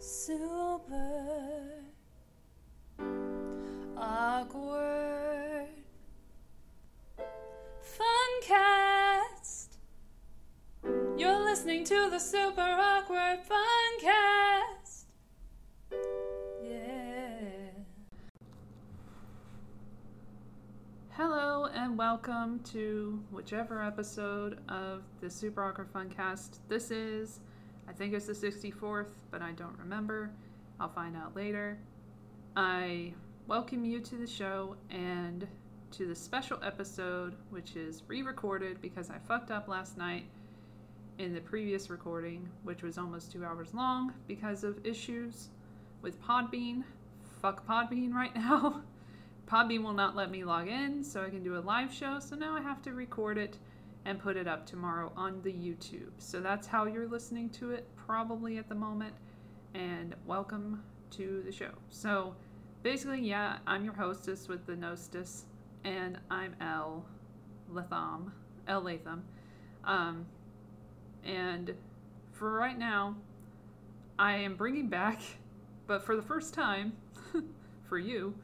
super awkward funcast. You're listening to the super awkward funcast. Yeah. Hello and welcome to whichever episode of the Super Awkward Funcast this is. I think it's the 64th, but I don't remember. I'll find out later. I welcome you to the show and to the special episode, which is re recorded because I fucked up last night in the previous recording, which was almost two hours long because of issues with Podbean. Fuck Podbean right now. Podbean will not let me log in, so I can do a live show. So now I have to record it and put it up tomorrow on the YouTube. So that's how you're listening to it, probably at the moment. And welcome to the show. So basically, yeah, I'm your hostess with the Nostis, and I'm L. Latham, L. Latham. Um, and for right now, I am bringing back, but for the first time, for you,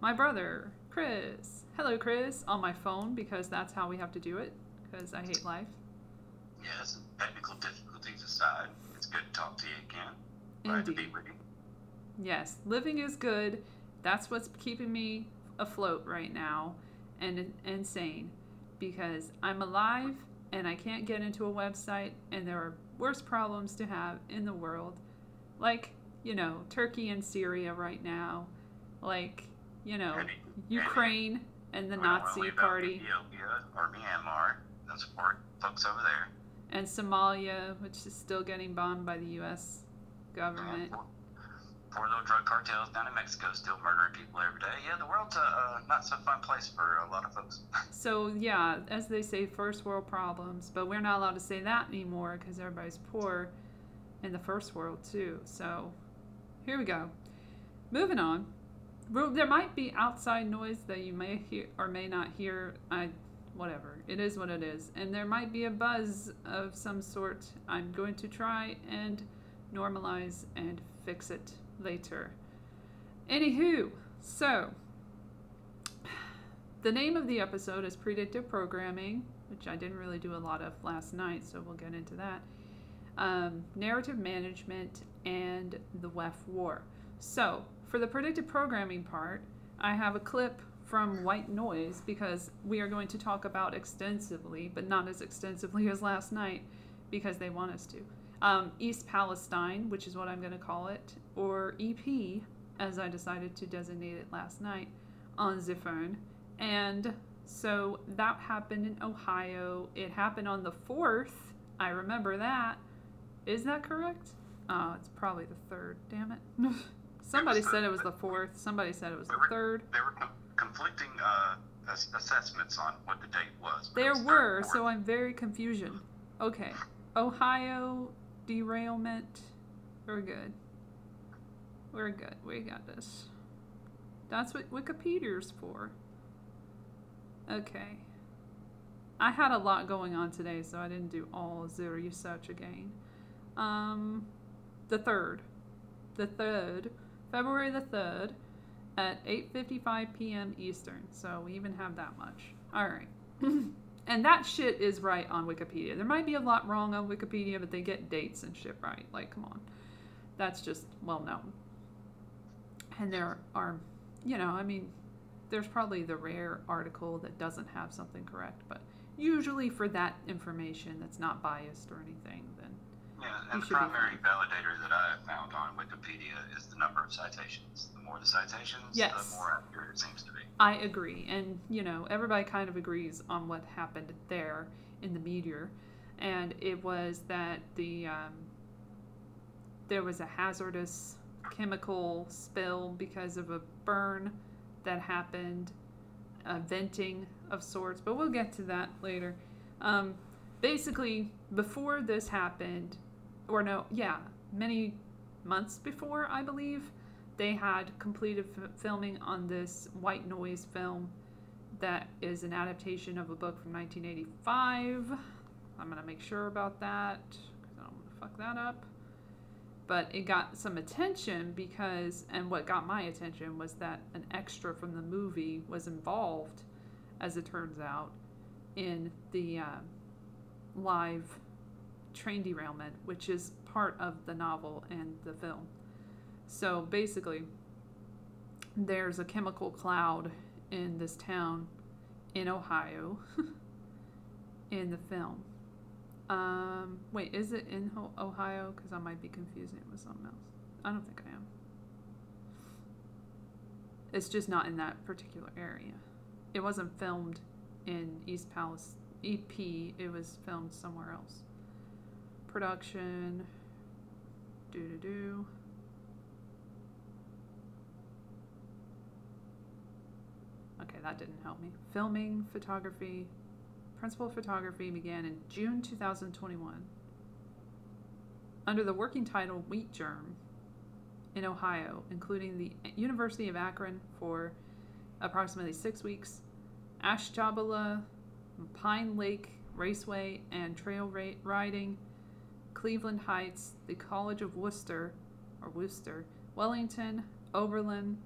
my brother, Chris. Hello, Chris, on my phone because that's how we have to do it because I hate life. Yes, technical difficulties aside, it's good to talk to you again. Glad to be with you. Yes, living is good. That's what's keeping me afloat right now and and sane because I'm alive and I can't get into a website and there are worse problems to have in the world. Like, you know, Turkey and Syria right now. Like, you know, Ukraine and the We don't wanna Nazi party Ethiopia or Myanmar. Don't support folks over there. and Somalia, which is still getting bombed by the US government. Poor, poor little drug cartels down in Mexico still murdering people every day. Yeah, the world's a uh, not so fun place for a lot of folks. So yeah, as they say, first world problems, but we're not allowed to say that anymore because everybody's poor in the first world too. So here we go. Moving on. There might be outside noise that you may hear or may not hear. I, whatever. It is what it is, and there might be a buzz of some sort. I'm going to try and normalize and fix it later. Anywho, so the name of the episode is Predictive Programming, which I didn't really do a lot of last night, so we'll get into that. Um, narrative Management and the WEF War. So, for the predictive programming part, I have a clip from White Noise because we are going to talk about extensively, but not as extensively as last night because they want us to. Um, East Palestine, which is what I'm going to call it, or EP, as I decided to designate it last night on the. And so that happened in Ohio. It happened on the 4th. I remember that. Is that correct? Oh, it's probably the 3rd. Damn it. Somebody said it was the 4th. Somebody said it was the 3rd. There were conflicting uh, ass- assessments on what the date was. There were, so. I'm very confusion. Okay. Ohio derailment. We're good. We're good. We got this. That's what Wikipedia's for. Okay. I had a lot going on today, so I didn't do all the research again. Um, the third, the third, February the third, at 8:55 p.m. Eastern. So we even have that much. All right. and that shit is right on Wikipedia. There might be a lot wrong on Wikipedia, but they get dates and shit right. Like, come on. That's just well known. And there are, you know, I mean, there's probably the rare article that doesn't have something correct, but usually for that information that's not biased or anything, then Yeah, You and the primary validator that I have found on Wikipedia is the number of citations. The more the citations, Yes. the more accurate it seems to be. I agree. And, you know, everybody kind of agrees on what happened there in the meteor. And it was that the um, there was a hazardous chemical spill because of a burn that happened, a venting of sorts. But we'll get to that later. Um, basically, before this happened, or no, yeah, many months before, I believe, they had completed f- filming on this white noise film that is an adaptation of a book from 1985. I'm to make sure about that because I don't want to fuck that up. But it got some attention because, and what got my attention was that an extra from the movie was involved, as it turns out, in the uh, live train derailment, which is part of the novel and the film. So basically, there's a chemical cloud in this town in Ohio in the film. Um, wait, is it in Ohio? Because I might be confusing it with something else. I don't think I am. It's just not in that particular area. It wasn't filmed in East Palace EP, it was filmed somewhere else. Production. Do do do. Okay, that didn't help me. Filming, photography, principal photography began in June 2021. Under the working title Wheat Germ in Ohio, including the University of Akron for approximately six weeks, Ashtabula, Pine Lake Raceway and Trail ra- Riding, Cleveland Heights, the College of Worcester, or Worcester, Wellington, Oberlin,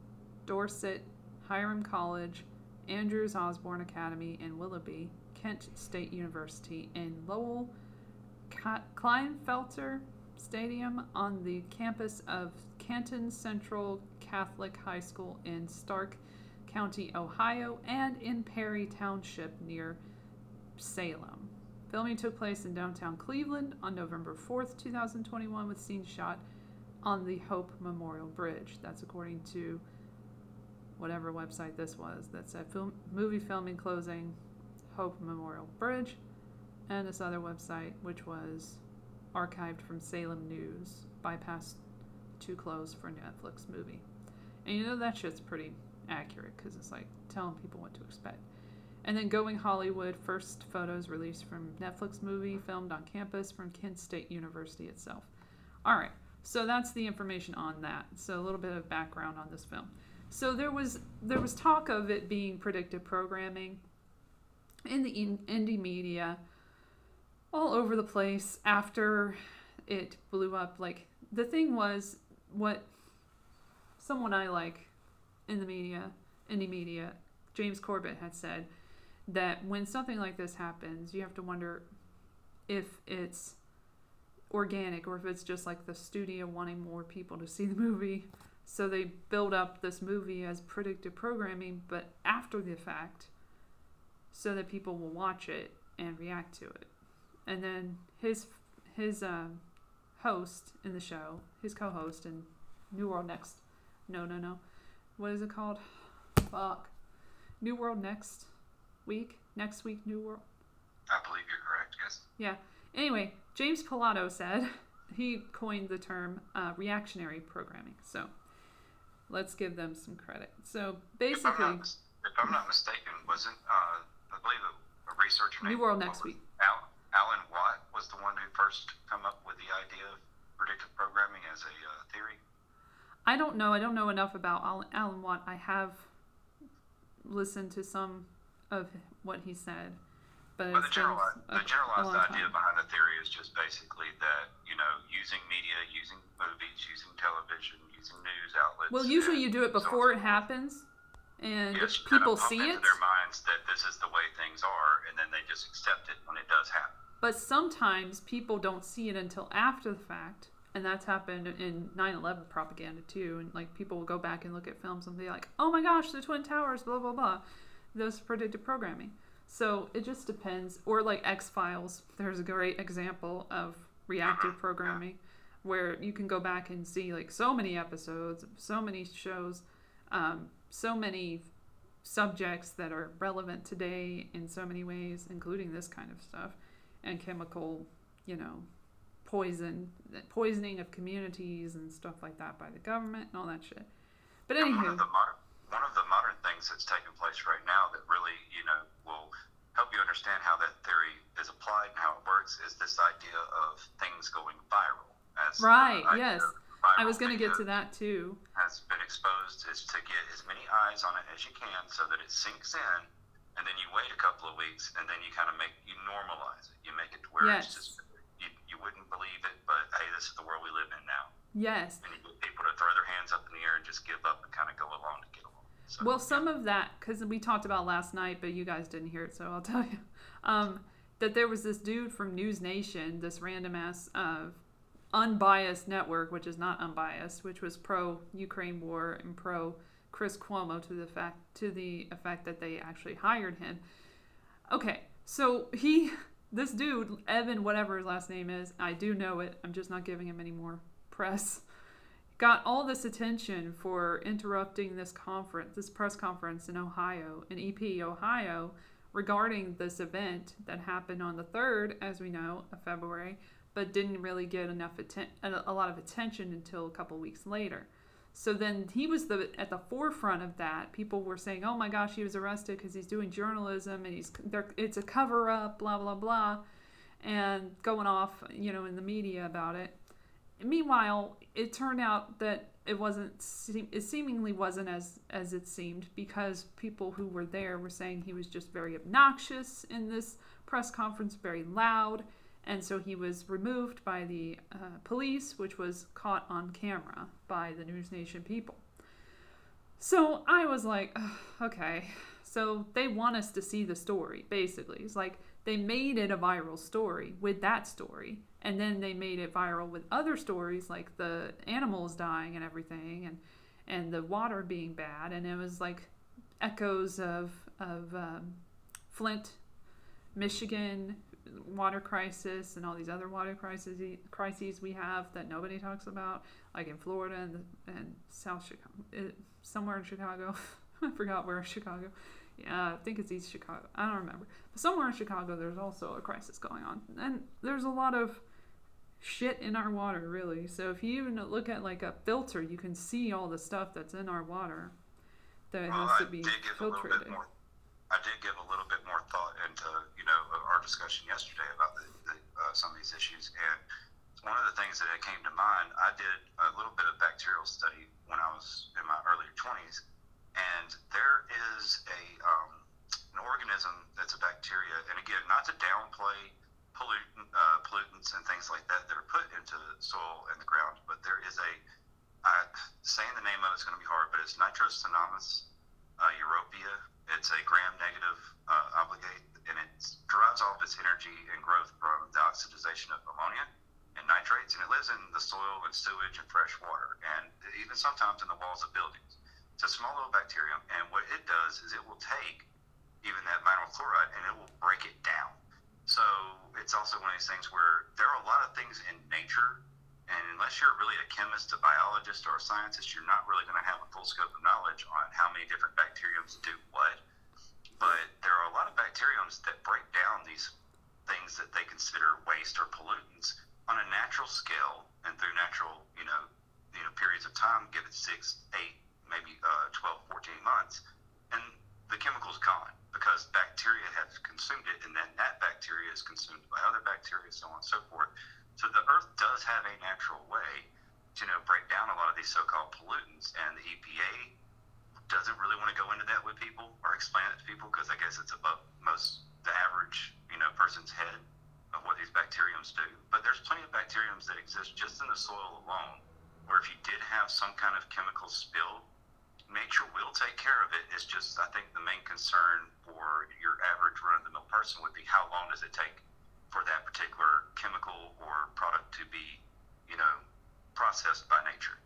Dorset, Hiram College, Andrews Osborne Academy in Willoughby, Kent State University in Lowell, Kleinfelter Stadium on the campus of Canton Central Catholic High School in Stark County, Ohio, and in Perry Township near Salem. Filming took place in downtown Cleveland on November 4th, 2021, with scenes shot on the Hope Memorial Bridge. That's according to whatever website this was that said film, movie filming closing Hope Memorial Bridge, and this other website which was archived from Salem News, bypass to close for Netflix movie. And you know that shit's pretty accurate because it's like telling people what to expect. And then Going Hollywood, first photos released from Netflix movie filmed on campus from Kent State University itself. All right, so that's the information on that. So a little bit of background on this film. So there was there was talk of it being predictive programming in the in- indie media all over the place after it blew up. Like the thing was what someone I like in the media, indie media, James Corbett had said that when something like this happens, you have to wonder if it's organic or if it's just like the studio wanting more people to see the movie. So they build up this movie as predictive programming, but after the fact, so that people will watch it and react to it. And then his his um, host in the show, his co-host in New World Next, no, no, no, what is it called? Fuck, New World Next week, next week, New World. I believe you're correct. Yes. Yeah. Anyway, James Pilato said he coined the term uh, reactionary programming. So let's give them some credit. So If I'm basically, not, if I'm not mistaken, wasn't uh, I believe a, researcher New World next week. Al, Alan Watt was the one who first come up with the idea of predictive programming as a uh, theory. I don't know. I don't know enough about Alan, Alan Watt. I have listened to some of what he said, but But the, general, the generalized idea time. behind the theory is just basically that you know using media, using movies, using television, using news outlets. Well, usually you do it so on and before it happens, and Yes, people kind of see into it. their minds that this is the way things are, and then they just accept it when it does happen. But sometimes people don't see it until after the fact. And that's happened in 9 11 propaganda too. And like people will go back and look at films and be like, oh my gosh, the Twin Towers, blah, blah, blah. Those predictive programming. So it just depends. Or like X Files, there's a great example of reactive programming where you can go back and see like so many episodes, so many shows, um, so many subjects that are relevant today in so many ways, including this kind of stuff and chemical, you know, poison, poisoning of communities and stuff like that by the government and all that shit. But anywho, of the modern, one of the modern things that's taking place right now that really, you know, will help you understand how that theory is applied and how it works is this idea of things going viral. As uh, Right, yes. I was going to get to that too. Has been exposed is to get as many eyes on it as you can so that it sinks in, and then you wait a couple of weeks, and then you kind of make you normalize it. You make it to where Yes. it's just you, you wouldn't believe it, but hey, this is the world we live in now. Yes. And you get people to throw their hands up in the air and just give up and kind of go along to get along. So, Well, some of that, because we talked about last night, but you guys didn't hear it, so I'll tell you. Um, that there was this dude from News Nation, this random ass uh, unbiased network, which is not unbiased, which was pro Ukraine war and pro Chris Cuomo to the fact to the effect that they actually hired him. Okay, so he, this dude, Evan, whatever his last name is, I do know it. I'm just not giving him any more press. Got all this attention for interrupting this conference, this press conference in Ohio, in EP, Ohio, regarding this event that happened on the 3rd, as we know, of February, but didn't really get enough atten- a lot of attention until a couple weeks later. So then he was the at the forefront of that. People were saying, "Oh my gosh, he was arrested because he's doing journalism and he's there. It's a cover up, blah blah blah," and going off, you know, in the media about it. Meanwhile, it turned out that it wasn't. It seemingly wasn't as as it seemed because people who were there were saying he was just very obnoxious in this press conference, very loud, and so he was removed by the uh, police, which was caught on camera by the News Nation people. So I was like, okay. So they want us to see the story, basically. It's like they made it a viral story with that story, and then they made it viral with other stories like the animals dying and everything, and and the water being bad, and it was like echoes of of um, Flint, Michigan water crisis and all these other water crises crises we have that nobody talks about, like in Florida and and South Chicago, it, somewhere in Chicago. I forgot where Chicago. Yeah, I think it's East Chicago. I don't remember. But somewhere in Chicago, there's also a crisis going on, and there's a lot of shit in our water, really. So if you even look at like a filter, you can see all the stuff that's in our water that well, has to be did give a little filtered. bit more. I did give a little bit more thought into you know our discussion yesterday about the, the, uh, some of these issues, and one of the things that came to mind. I did a little bit of bacterial study when I was in my earlier twenties, and there is a um, an organism that's a bacteria, and again, not to downplay pollutant, uh, pollutants and things like that that are put into the soil and the ground, but there is a saying the name of it's going to be hard, but it's Nitrosonomus uh, europaea. It's a gram-negative uh, obligate, and it derives all of its energy and growth from the oxidization of ammonia and nitrates, and it lives in the soil and sewage and fresh water, and even sometimes in the walls of buildings. It's a small little bacterium, and what it does is it will take even that vinyl chloride and it will break it down. So it's also one of these things where there are a lot of things in nature, and unless you're really a chemist, a biologist, or a scientist, you're not really going to have a full scope of knowledge on how many different bacteriums do what. But there are a lot of bacteriums that break down these things that they consider waste or pollutants on a natural scale and through natural, you know, you know, periods of time, give it six, eight, maybe uh, 12, 14 months, and the chemical's gone because bacteria have consumed it, and then that bacteria is consumed by other bacteria, so on and so forth. So the Earth does have a natural way to, you know, break down a lot of these so-called pollutants, and the EPA doesn't really want to go into that with people or explain it to people because I guess it's above most the average, you know, person's head of what these bacteriums do. But there's plenty of bacteriums that exist just in the soil alone, where if you did have some kind of chemical spill, nature will take care of it. It's just I think the main concern for your average run-of-the-mill person would be how long does it take for that particular chemical or product to be, you know, processed by nature.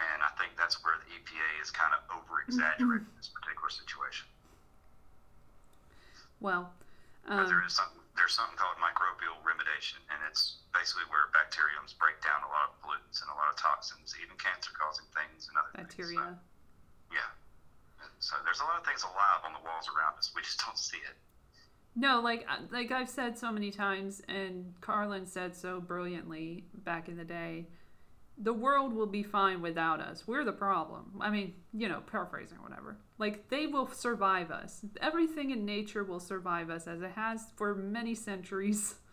And I think that's where the EPA is kind of over-exaggerating this particular situation. Well, um, is something there's something called microbial remediation, and it's basically where bacteriums break down a lot of pollutants and a lot of toxins, even cancer-causing things and other things. bacteria. So, yeah. So there's a lot of things alive on the walls around us. We just don't see it. No, like uh, like I've said so many times, and Carlin said so brilliantly back in the day. The world will be fine without us. We're the problem. I mean, you know, paraphrasing or whatever. Like they will survive us. Everything in nature will survive us, as it has for many centuries.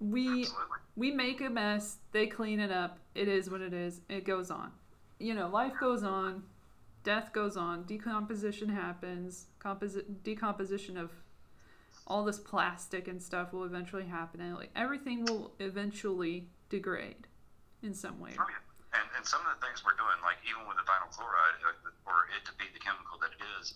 We Absolutely. we make a mess. They clean it up. It is what it is. It goes on. You know, life goes on. Death goes on. Decomposition happens. Composi- decomposition of all this plastic and stuff will eventually happen, and like everything will eventually degrade in some way. Oh, yeah. And, and some of the things we're doing, like even with the vinyl chloride, uh, or it to be the chemical that it is,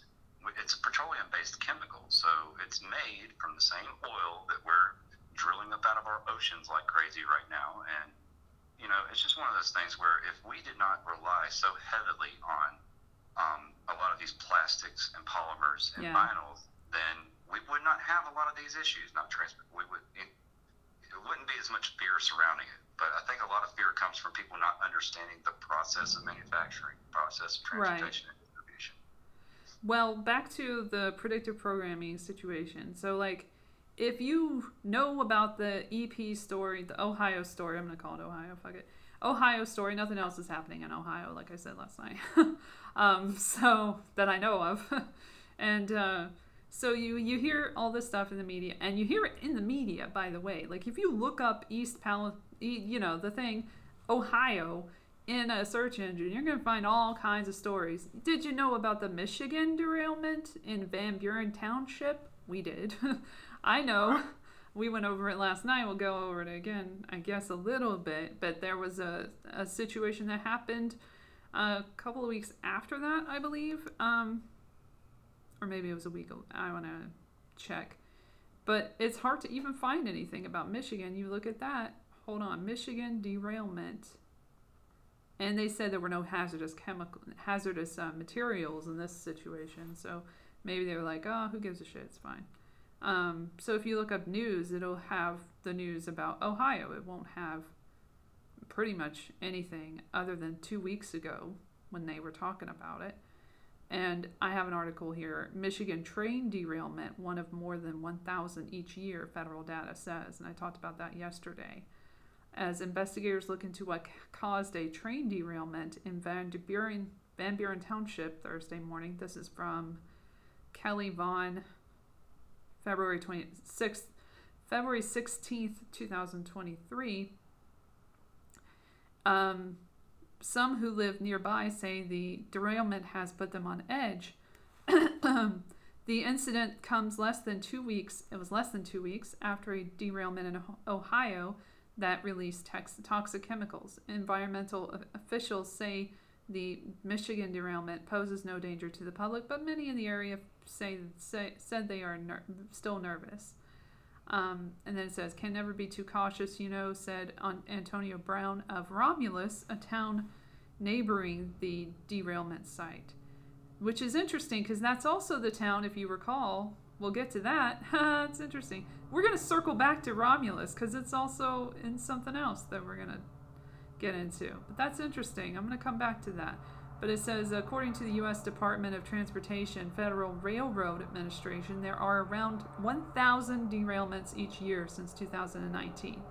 it's a petroleum based chemical. So it's made from the same oil that we're drilling up out of our oceans like crazy right now. And, you know, it's just one of those things where if we did not rely so heavily on um, a lot of these plastics and polymers and Yeah. vinyls, then we would not have a lot of these issues. Not trans- we would. It, it wouldn't be as much fear surrounding it. But I think a lot of fear comes from people not understanding the process of manufacturing, process of Right. transportation and distribution. Well, back to the predictive programming situation. So, like, if you know about the EP story, the Ohio story, I'm going to call it Ohio, fuck it. Ohio story, nothing else is happening in Ohio, like I said last night. um, so, that I know of. and, uh, so you you hear all this stuff in the media, and you hear it in the media, by the way. Like if you look up East Pal, you know the thing, Ohio, in a search engine, you're going to find all kinds of stories. Did you know about the Michigan derailment in Van Buren Township? We did. I know. We went over it last night. We'll go over it again, I guess, a little bit. But there was a, a situation that happened a couple of weeks after that, I believe. Um, or maybe it was a week. I want to check. But it's hard to even find anything about Michigan. You look at that. Hold on. Michigan derailment. And they said there were no hazardous chemical, hazardous uh, materials in this situation. So maybe they were like, oh, who gives a shit? It's fine. Um, so if you look up news, it'll have the news about Ohio. It won't have pretty much anything other than two weeks ago when they were talking about it. And I have an article here Michigan train derailment, one of more than 1,000 each year, federal data says. And I talked about that yesterday. As investigators look into what caused a train derailment in Van Buren, Van Buren Township Thursday morning. This is from Kelly Vaughn, February 26th, February 16th, 2023. Um, some who live nearby say the derailment has put them on edge. the incident comes less than two weeks, it was less than two weeks after a derailment in Ohio that released tex- toxic chemicals. Environmental officials say the Michigan derailment poses no danger to the public, but many in the area say, say said they are ner- still nervous. Um, and then it says, can never be too cautious, you know, said Antonio Brown of Romulus, a town neighboring the derailment site. Which is interesting because that's also the town, if you recall. We'll get to that. it's interesting. We're going to circle back to Romulus because it's also in something else that we're going to get into. But that's interesting. I'm going to come back to that. But it says, according to the U.S. Department of Transportation, Federal Railroad Administration, there are around 1,000 derailments each year since 2019.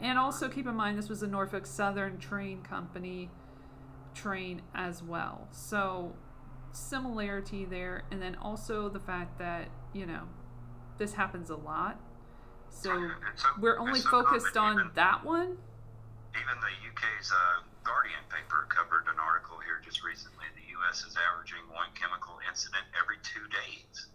And also keep in mind, this was a Norfolk Southern Train Company train as well. So, similarity there. And then also the fact that, you know, this happens a lot. So, so, we're only so focused on that one. Even the UK's uh, Guardian paper covered an article here just recently. The U.S. is averaging one chemical incident every two days.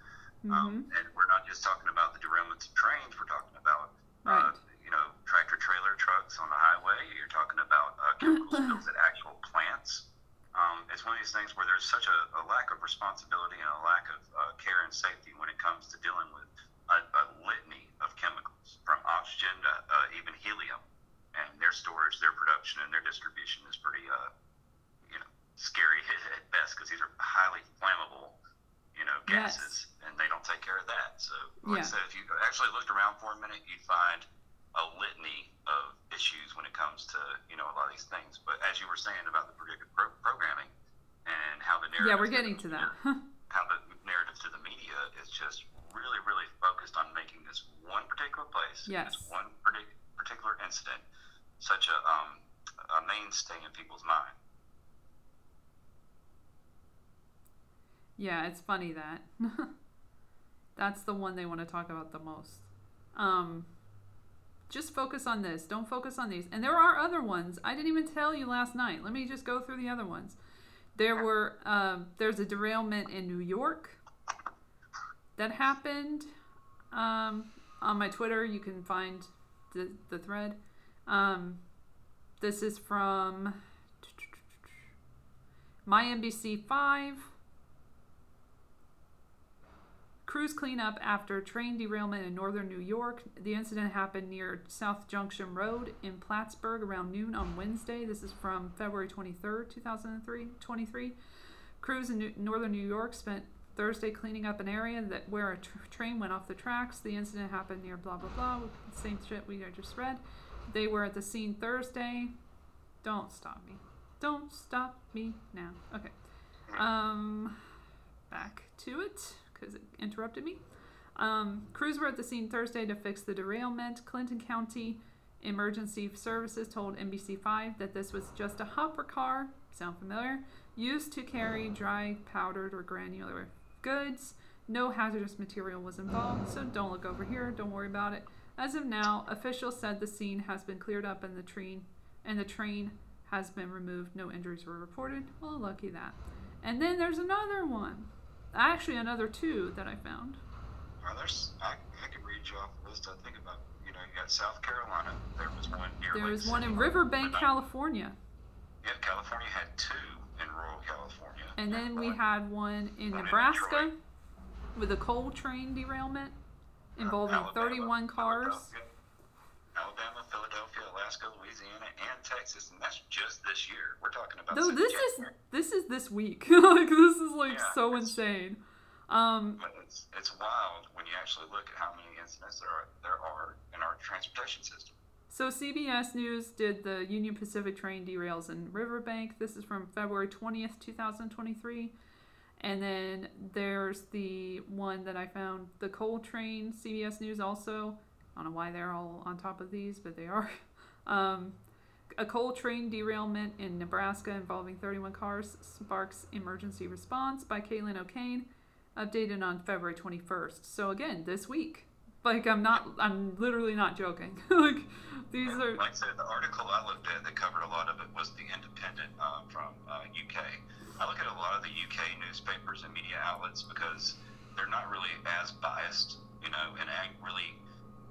hmm Um, and we're not just talking about the derailments of trains. We're talking about, Right. uh, you know, tractor trailer trucks on the highway. You're talking about uh, chemical spills at actual plants. Um, it's one of these things where there's such a, a lack of responsibility and a lack of uh, care and safety when it comes to dealing with a, a litany of chemicals, from oxygen to uh, even helium, and their storage, their production, and their distribution is pretty, uh, you know, scary at best because these are highly flammable, you know, Yes. gases, and they don't take care of that. So, like Yeah. I said, if you actually looked around for a minute, you'd find a litany of issues when it comes to you know a lot of these things. But as you were saying about the predictive pro- programming and how the narrative Yeah, we're getting to that. how the narrative to the media is just really, really focused on making this one particular place, Yes. this one partic- particular incident, such a um, a mainstay in people's mind. Yeah, it's funny that. That's the one they want to talk about the most. Um, just focus on this. Don't focus on these. And there are other ones. I didn't even tell you last night. Let me just go through the other ones. There were um, there's a derailment in New York that happened Um, on my Twitter, you can find the, the thread. Um, this is from my NBC 5. Crews clean up after train derailment in northern New York. The incident happened near South Junction Road in Plattsburgh around noon on Wednesday. This is from February 23rd, 2003. 23. Crews in northern New York spent Thursday cleaning up an area that where a tr- train went off the tracks. The incident happened near blah blah blah. Same shit we just read. They were at the scene Thursday. Don't stop me. Don't stop me now. Okay. Um, back to it because it interrupted me. Um, crews were at the scene Thursday to fix the derailment. Clinton County Emergency Services told NBC5 that this was just a hopper car, sound familiar, used to carry dry, powdered, or granular goods. No hazardous material was involved, so don't look over here. Don't worry about it. As of now, officials said the scene has been cleared up and the train and the train has been removed. No injuries were reported. Well, lucky that. And then there's another one. Actually, another two that I found. Well, there's, I, I could read you off the list. I think about, you know, you got South Carolina. There was one near There Lake was one in. Riverbank, I- California. Yeah, California had two in rural California. And then we had one in One Nebraska Detroit. with a coal train derailment involving Alabama, 31 cars. Alabama, Philadelphia, Alaska, Louisiana, and Texas, and that's just this year. We're talking about. No, this is this is this week. like this is like Yeah, so insane. Um, But it's it's wild when you actually look at how many incidents there are there are in our transportation system. So CBS News did the Union Pacific train derails in Riverbank. This is from February 20th, 2023. And then there's the one that I found, the coal train, CBS News also. I don't know why they're all on top of these, but they are. Um, a coal train derailment in Nebraska involving 31 cars sparks emergency response by Caitlin O'Kane, updated on February 21st. So again, this week. Like I'm not, I'm literally not joking. like these are like I said, the article I looked at that covered a lot of it was the Independent um, from uh, UK. I look at a lot of the UK newspapers and media outlets because they're not really as biased, you know, and act really.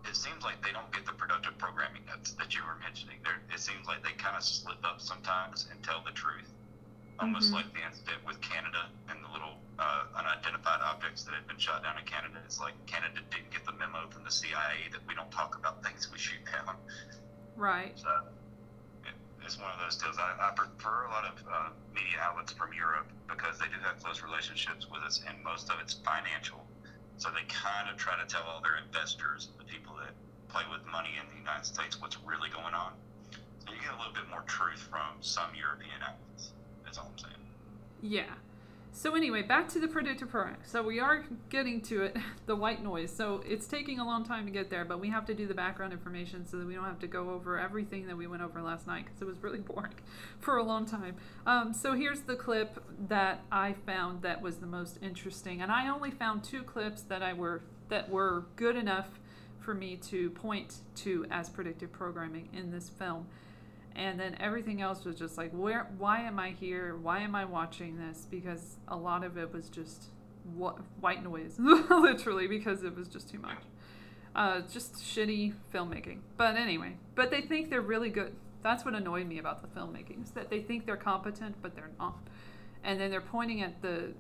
It seems like they don't get the productive programming that, that you were mentioning. They're, it seems like they kind of slip up sometimes and tell the truth, almost Mhm. like the incident with Canada and the little uh, unidentified objects that had been shot down in Canada. It's like Canada didn't get the memo from the CIA that we don't talk about things we shoot down. right. So it, it's one of those deals. I, I prefer a lot of uh, media outlets from Europe because they do have close relationships with us, and most of it's financial. So they kind of try to tell all their investors, the people that play with money in the United States, what's really going on. So you get a little bit more truth from some European outlets. That's all I'm saying. Yeah. So anyway, back to the predictive programming. So we are getting to it, the white noise. So it's taking a long time to get there, but we have to do the background information so that we don't have to go over everything that we went over last night because it was really boring for a long time. Um, so here's the clip that I found that was the most interesting, and I only found two clips that I were that were good enough for me to point to as predictive programming in this film and then everything else was just like where why am i here? Why am i watching this? Because a lot of it was just wh- white noise literally because it was just too much. Uh, just shitty filmmaking. But anyway but they think they're really good. That's what annoyed me about the filmmaking is that they think they're competent but they're not. And then they're pointing at the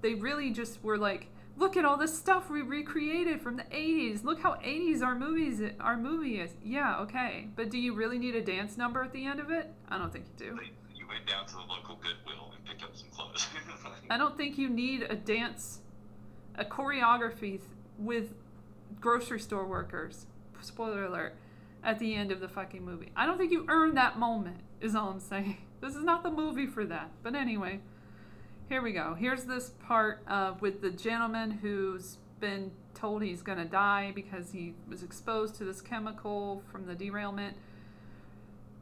they really just were like look at all this stuff we recreated from the 80s look how 80s our movies our movie is. Yeah okay. But do you really need a dance number at the end of it? I don't think you do. You went down to the local Goodwill and picked up some clothes. i don't think you need a dance a choreography th- with grocery store workers. Spoiler alert. At the end of the fucking movie. I don't think you earned that moment is all i'm saying. This is not the movie for that. But anyway here we go. Here's this part uh, with the gentleman who's been told he's going to die because he was exposed to this chemical from the derailment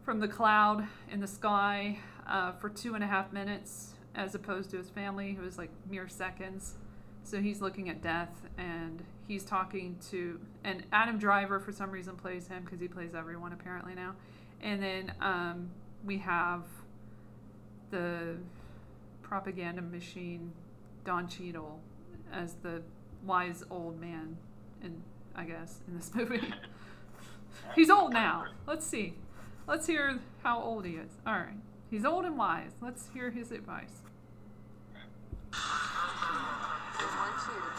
from the cloud in the sky uh, for two and a half minutes, as opposed to his family, who was like mere seconds. So he's looking at death and he's talking to, and Adam Driver for some reason plays him because he plays everyone apparently now. And then um, we have the propaganda machine Don Cheadle as the wise old man in I guess in this movie. He's old now. Let's see. Let's hear how old he is. All right. He's old and wise. Let's hear his advice.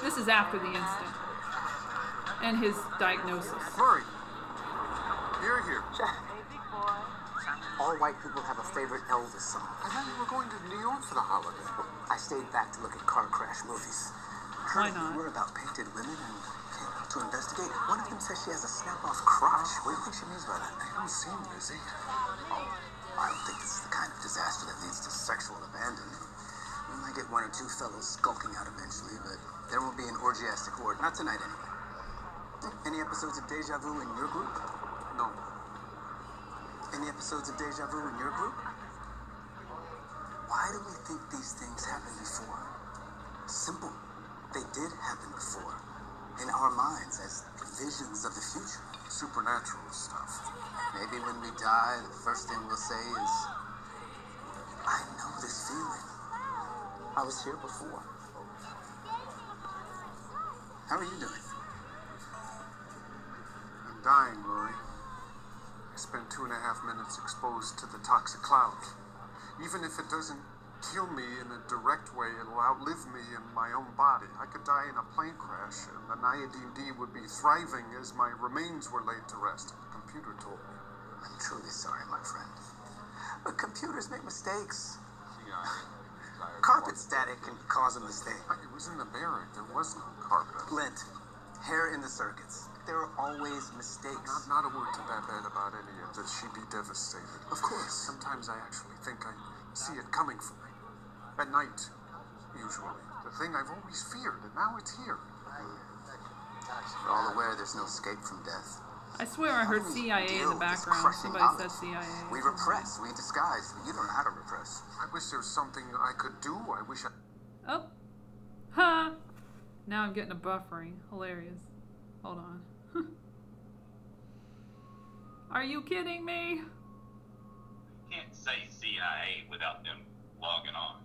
This is after the incident and his diagnosis. Murray, you're here. All white people have a favorite Elvis song. I thought you were going to New York for the holiday. I stayed back to look at car crash movies. Why Heard a not? rumor about painted women and came out to investigate. One of them says she has a snap-off crotch. What do you think she means by that? They don't seem busy. Oh, I don't think this is the kind of disaster that leads to sexual abandonment. We might get one or two fellows skulking out eventually, but there won't be an orgiastic horde. Not tonight, anyway. Any episodes of Deja Vu in your group? No. Any episodes of Deja Vu in your group? Why do we think these things happened before? Simple. They did happen before. In our minds as visions of the future. Supernatural stuff. Maybe when we die, the first thing we'll say is, I know this feeling. I was here before. How are you doing? Two and a half minutes exposed to the toxic cloud. Even if it doesn't kill me in a direct way, it'll outlive me in my own body. I could die in a plane crash, and the Nyodene D would be thriving as my remains were laid to rest. The computer told me. I'm truly sorry, my friend. But computers make mistakes. Carpet static can cause a mistake. It was in the bearing. There was no carpet. Lint, hair in the circuits. There are always mistakes. Not, not a word to Babette about any of this. She'd be devastated. Of course. Sometimes I actually think I see it coming for me. At night, usually. The thing I've always feared, and now it's here. We're all aware there's no escape from death. I swear I heard How do we CIA in the background. crushing Somebody said knowledge? CIA. We repress, we disguise. But you don't know how to repress. I wish there was something I could do. I wish I. Oh. Ha! Now I'm getting a buffering. Hilarious. Hold on. Are you kidding me? can't say CIA without them logging on.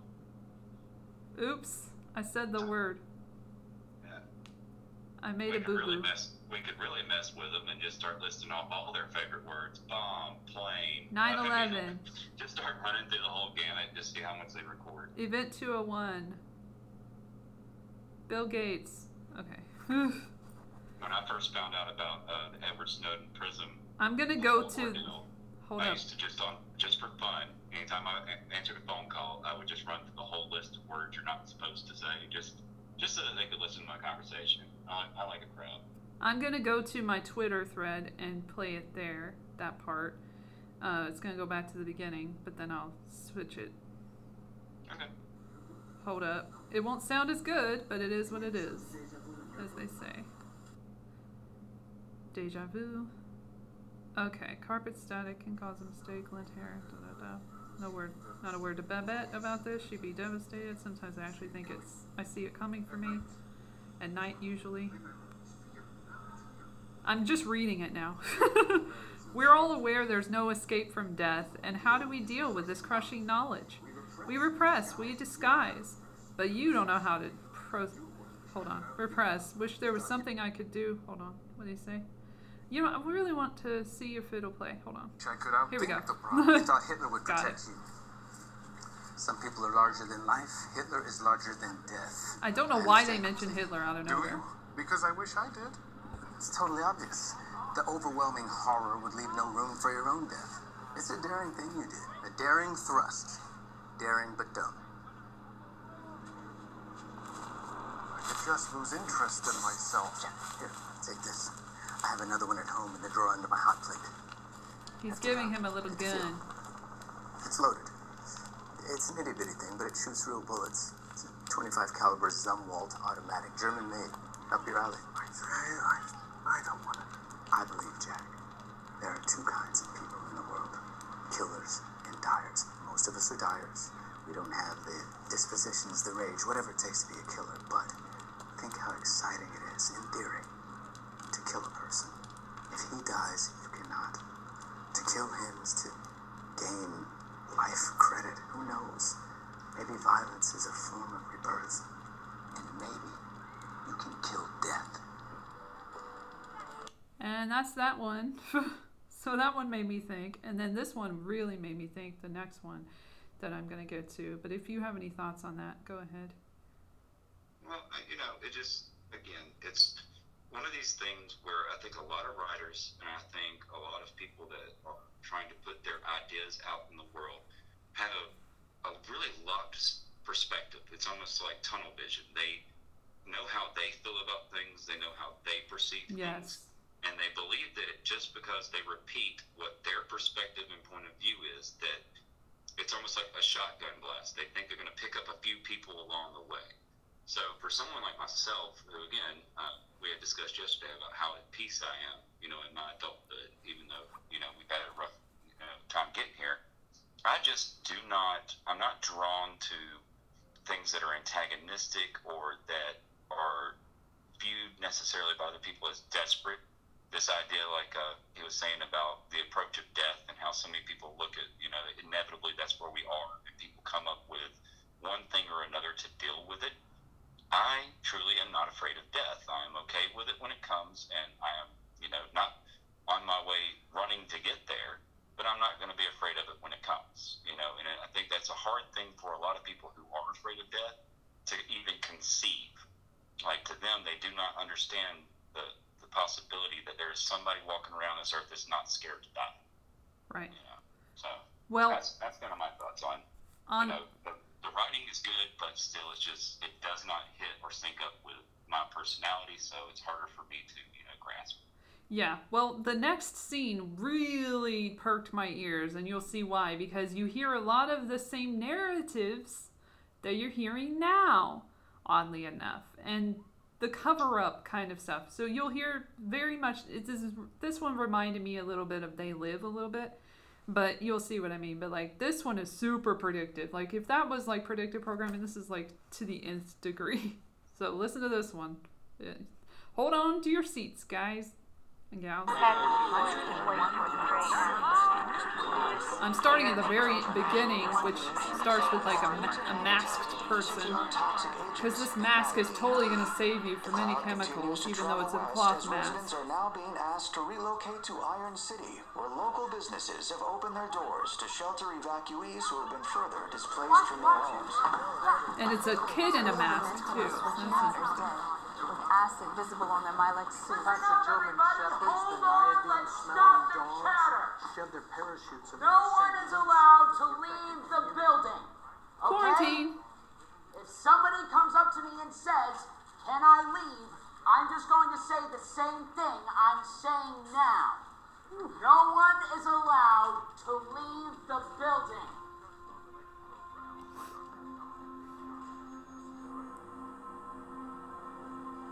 Oops. I said the word. Yeah. I made we a could boo really boo. mess. We could really mess with them and just start listing off all their favorite words: bomb, plane, 9/11. Just start running through the whole gamut. Just see how much they record. Event 201. Bill Gates. Okay. When I first found out about uh, the Edward Snowden prism, I'm gonna go to. ordeal, Hold I up. used to just on just for fun. Anytime I answered a phone call, I would just run through the whole list of words you're not supposed to say, just just so that they could listen to my conversation. I, like- I like a crowd. I'm gonna go to my Twitter thread and play it there. That part. Uh, it's gonna go back to the beginning, but then I'll switch it. Okay. Hold up. It won't sound as good, but it is what it is, as they say. Deja vu. Okay, carpet static can cause a mistake. Lint hair. Da da da. No word. Not a word to Babette about this. She'd be devastated. Sometimes I actually think it's. I see it coming for me. At night, usually. I'm just reading it now. We're all aware there's no escape from death, and how do we deal with this crushing knowledge? We repress, we disguise, but you don't know how to pro. Hold on, repress. Wish there was something I could do. Hold on, what do you say? You know, I really want to see if it'll play. Hold on. I could Here we go. the. I thought Hitler would protect you. Some people are larger than life. Hitler is larger than death. I don't know why they mentioned Hitler out of Do nowhere. you? Because I wish I did. It's totally obvious. The overwhelming horror would leave no room for your own death. It's a daring thing you did. A daring thrust. Daring but dumb. I could just lose interest in myself. Here, take this. I have another one at home in the drawer under my hot plate. He's giving him a little gun. It's loaded. It's an itty bitty thing, but it shoots real bullets. It's a 25 caliber Zumwalt automatic, German made. Up your alley. I, I, I don't want it. I believe, Jack, there are two kinds of people in the world killers and diers. Most of us are diers. We don't have the dispositions, the rage, whatever it takes to be a killer. But think how exciting it is, in theory, to kill a person. If he dies, you cannot. To kill him is to gain life credit. Who knows? Maybe violence is a form of rebirth. And maybe you can kill death. And that's that one. so that one made me think. And then this one really made me think, the next one that I'm going to get to. But if you have any thoughts on that, go ahead. Well, you know, it just again, it's one of these things where I think a lot of writers and I think a lot of people that are trying to put their ideas out in the world have a, a really locked perspective. It's almost like tunnel vision. They know how they feel about things. They know how they perceive things. And they believe that just because they repeat what their perspective and point of view is, that it's almost like a shotgun blast. They think they're going to pick up a few people along the way. So for someone like myself, who again uh, we had discussed yesterday about how at peace I am, you know, in my adulthood, even though you know we've had a rough you know, time getting here, I just do not. I'm not drawn to things that are antagonistic or that are viewed necessarily by the people as desperate. This idea, like uh, he was saying about the approach of death and how so many people look at, you know, inevitably that's where we are, and people come up with one thing or another to deal with it. I truly am not afraid of death. I am okay with it when it comes, and I am, you know, not on my way running to get there, but I'm not going to be afraid of it when it comes, you know. And I think that's a hard thing for a lot of people who are afraid of death to even conceive. Like to them, they do not understand the, the possibility that there is somebody walking around this earth that's not scared to die. Right. You know, so Well, that's that's kind of my thoughts on on you know, the, the writing is good, but still, it's just it does not hit or sync up with my personality, so it's harder for me to you know grasp. Yeah, well, the next scene really perked my ears, and you'll see why. Because you hear a lot of the same narratives that you're hearing now, oddly enough, and the cover up kind of stuff. So you'll hear very much. This, is, this one reminded me a little bit of They Live a little bit, but you'll see what I mean. But like this one is super predictive. Like if that was like predictive programming, this is like to the nth degree. So listen to this one. Uh, hold on to your seats, guys and gals. I'm starting at the very beginning, which starts with like a, ma- a masked person. Because this mask is totally going to save you from any chemicals, even though it's a cloth Residents mask. are now being asked to relocate to Iron City, where local businesses have opened their doors to shelter evacuees who have been further displaced from their homes. And it's a kid in a mask, too. That's interesting. With acid visible on their Mylex suits. That's the German shepherds, the Nyodene smelling dogs, shed their parachutes in No one is allowed to leave the building. Okay? Quarantine. If somebody comes up to me and says, Can I leave? I'm just going to say the same thing I'm saying now. No one is allowed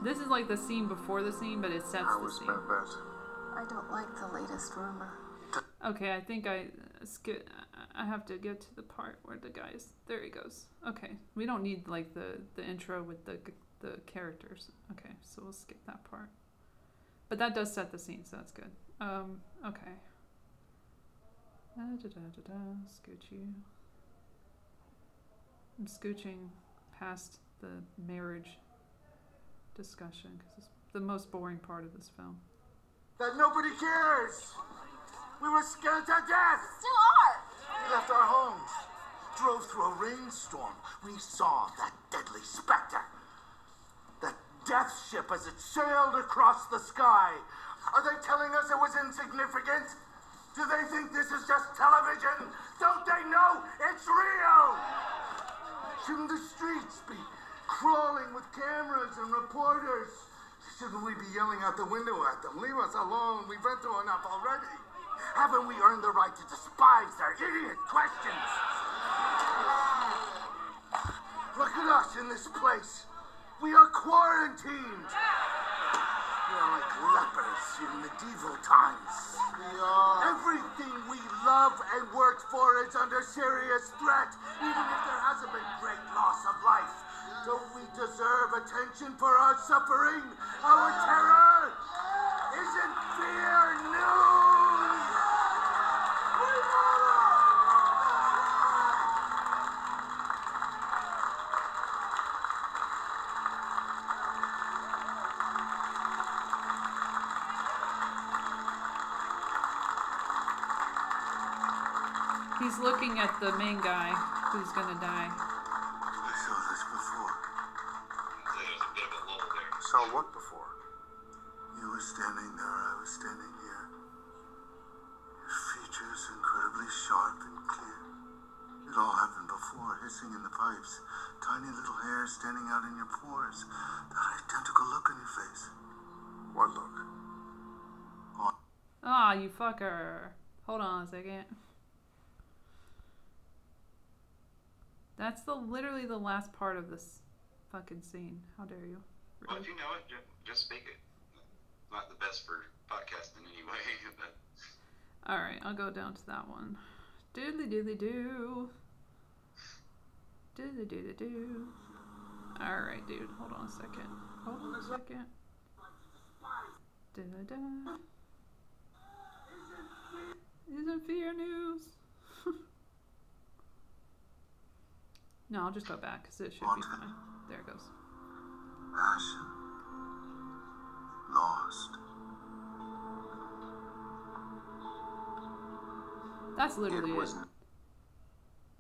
This is like the scene before the scene, but it sets How the scene. Babette? I don't like the latest rumor. Okay, I think I uh, skip. I have to get to the part where the guys. There he goes. Okay, we don't need like the the intro with the the characters. Okay, so we'll skip that part. But that does set the scene, so that's good. Um, okay. Da, da, da, da, da, scooch you. I'm scooching past the marriage discussion because it's the most boring part of this film. That nobody cares! We were scared to death! Still are! We left our homes, drove through a rainstorm. We saw that deadly specter. That death ship as it sailed across the sky. Are they telling us it was insignificant? Do they think this is just television? Don't they know it's real? Shouldn't the streets be crawling with cameras and reporters? Shouldn't we be yelling out the window at them? Leave us alone. We've been through enough already. Haven't we earned the right to despise their idiot questions? Look at us in this place. We are quarantined. We are like lepers in medieval times. We are. Everything we love and worked for is under serious threat, even if there hasn't been great loss of life. Don't we deserve attention for our suffering, our terror? Isn't fear news? He's looking at the main guy who's gonna die. Saw what before? You were standing there, I was standing here. Your features incredibly sharp and clear. It all happened before, hissing in the pipes. Tiny little hair standing out in your pores. That identical look on your face. What look? Ah, you fucker. Hold on a second. That's the literally the last part of this fucking scene. How dare you? Well, if you know it, just speak it. Not the best for podcasting anyway, but All right, I'll go down to that one. Doodly doodly doo. Doodly doodly doo. All right, dude. Hold on a second. Hold on a second. Da da. Isn't fear news? no, I'll just go back because it should be fine. There it goes. Passion. Lost. That's literally It it.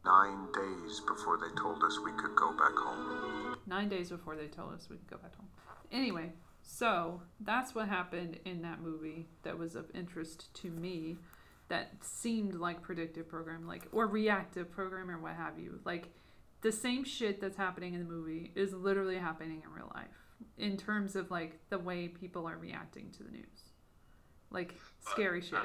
nine days before they told us we could go back home. Nine days before they told us we could go back home. Anyway, so that's what happened in that movie that was of interest to me that seemed like predictive program, like or reactive program or what have you. Like the same shit that's happening in the movie is literally happening in real life in terms of like the way people are reacting to the news. Like scary But shit.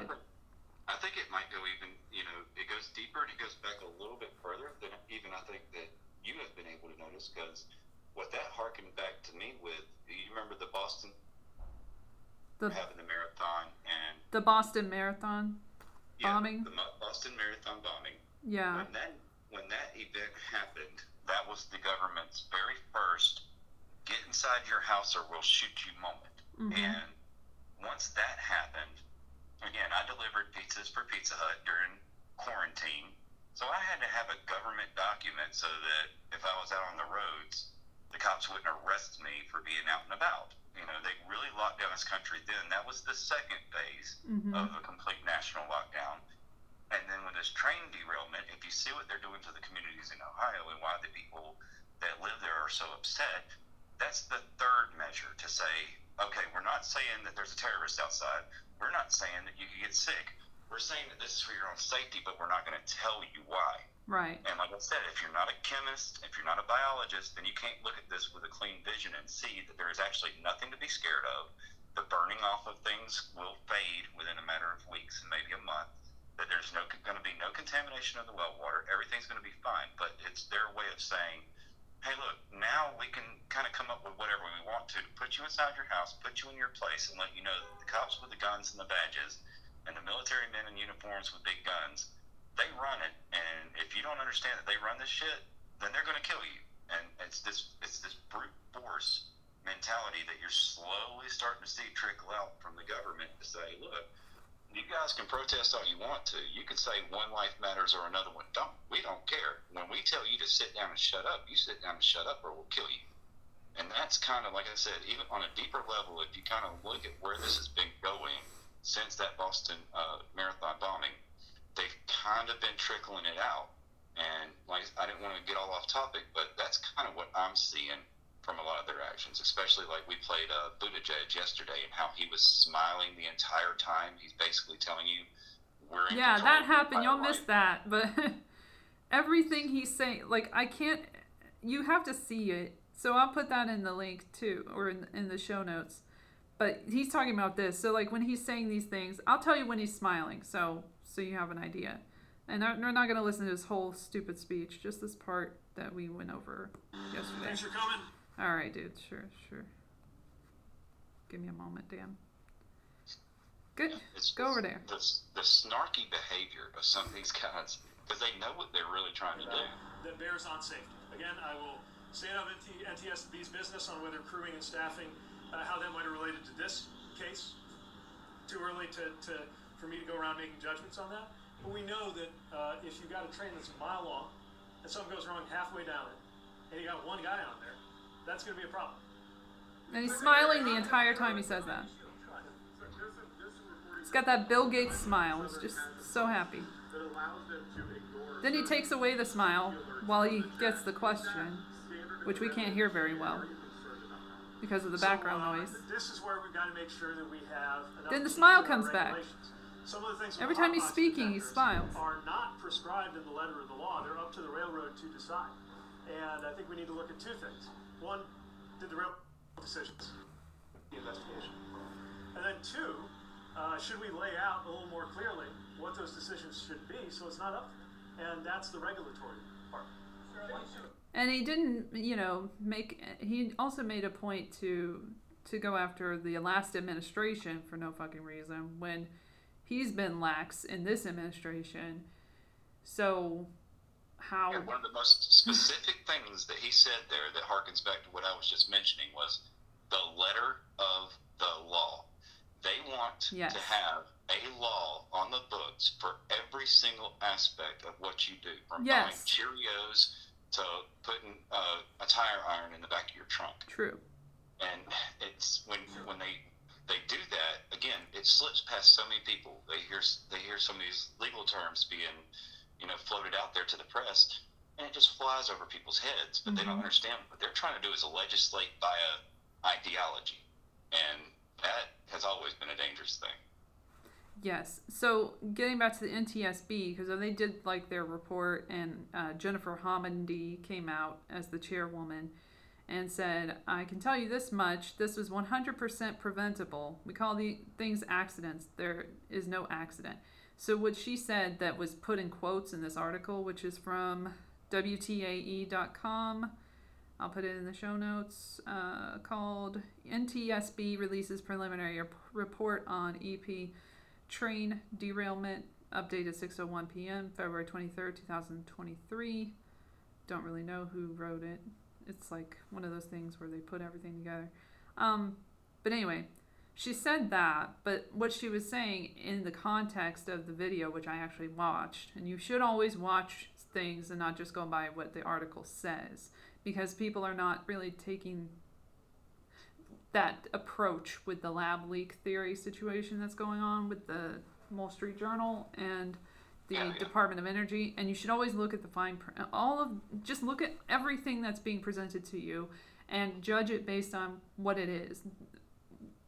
I think- it might go even, you know, it goes deeper and it goes back a little bit further than even I think that you have been able to notice because what that harkened back to me with, you remember the Boston The having the marathon and the Boston Marathon yeah, bombing. the Boston Marathon bombing. Yeah. When that when that event happened, that was the government's very first get inside your house or we'll shoot you moment. Mhm. And once that happened, again, I delivered pizzas for Pizza Hut during quarantine. So I had to have a government document so that if I was out on the roads, the cops wouldn't arrest me for being out and about. You know, they really locked down this country then. That was the second phase Mhm. of a complete national lockdown. And then with this train derailment, if you see what they're doing to the communities in Ohio and why the people that live there are so upset, that's the third measure to say, okay, we're not saying that there's a terrorist outside. We're not saying that you could get sick. We're saying that this is for your own safety, but we're not going to tell you why. Right. And like I said, if you're not a chemist, if you're not a biologist, then you can't look at this with a clean vision and see that there is actually nothing to be scared of. The burning off of things will fade within a matter of weeks and maybe a month. That there's no going to be no contamination of the well water. Everything's going to be fine. But it's their way of saying, hey, look, now we can kind of come up with whatever we want to to put you inside your house, put you in your place, and let you know that the cops with the guns and the badges and the military men in uniforms with big guns they run it, and if you don't understand that they run this shit, then they're going to kill you. And it's this it's this brute force mentality that you're slowly starting to see trickle out from the government to say, look, you guys can protest all you want to. You can say one life matters or another one don't. We don't care. When we tell you to sit down and shut up, you sit down and shut up, or we'll kill you. And that's kind of like I said, even on a deeper level, if you kind of look at where this has been going since that Boston uh, marathon bombing, they've kind of been trickling it out. And like I didn't want to get all off topic, but that's kind of what I'm seeing from a lot of their actions, especially like we played uh, Buttigieg yesterday and how he was smiling the entire time. He's basically telling you we're in Yeah, that happened. Y'all entire missed that, but everything he's saying, like I can't. You have to see it. So I'll put that in the link too, or in in the show notes. But he's talking about this. So like when he's saying these things, I'll tell you when he's smiling. So so you have an idea. And I'm- we're not going to listen to his whole stupid speech, just this part that we went over yesterday. Thanks for coming. All right, dude. Sure, sure. Give me a moment, Dan. Good. It's Go over there. The, the snarky behavior of some of these guys because they know what they're really trying to do. That bears on safety. Again, I will stay out of NT, NTSB's business on whether crewing and staffing, uh, how that might have related to this case. Too early to, to for me to go around making judgments on that. But we know that uh, if you've got a train that's a mile long and something goes wrong halfway down it, and you got one guy on there, that's going to be a problem. And he's smiling the entire time he says that. He's got that Bill Gates smile. He's just so happy. that allows them to ignore. Then he takes away the smile while he gets the question, which we can't hear very well because of the background So, uh, noise. This is where we've got to make sure that we have. Then the smile comes back. Some of the things Every time he's speaking, he smiles. Are not prescribed in the letter of the law. They're up to the railroad to decide. And I think we need to look at two things. One, did the railroad decisions, the investigation, and then two, uh, should we lay out a little more clearly what those decisions should be so it's not up to them? And that's the regulatory part. And he didn't, you know, make. He also made a point to to go after the last administration for no fucking reason when he's been lax in this administration. So how? And one of the most specific things that he said there that harkens back to what I was just mentioning was the letter of the law. They want Yes. to have a law on the books for every single aspect of what you do, from Yes. buying Cheerios to putting uh, a tire iron in the back of your trunk. True. And it's when when they they do that again, it slips past so many people. They hear they hear some of these legal terms being you know floated out there to the press, and it just flies over people's heads. But they don't Mhm. understand what they're trying to do is legislate by a ideology, and that has always been a dangerous thing. Yes. So getting back to the NTSB, because they did like their report, and uh, Jennifer Homendy came out as the chairwoman and said, "I can tell you this much: this was 100% preventable. We call the things accidents. There is no accident." So what she said that was put in quotes in this article, which is from WTAE.com. I'll put it in the show notes. Uh, called NTSB releases preliminary report on EP train derailment updated 6:01 p.m. February 23rd, 2023. Don't really know who wrote it. It's like one of those things where they put everything together. Um, but anyway, she said that, but what she was saying in the context of the video, which I actually watched, and you should always watch things and not just go by what the article says, because people are not really taking that approach with the lab leak theory situation that's going on with the Wall Street Journal and the Yeah, yeah. Department of Energy. And you should always look at the fine print. All of just look at everything that's being presented to you and judge it based on what it is,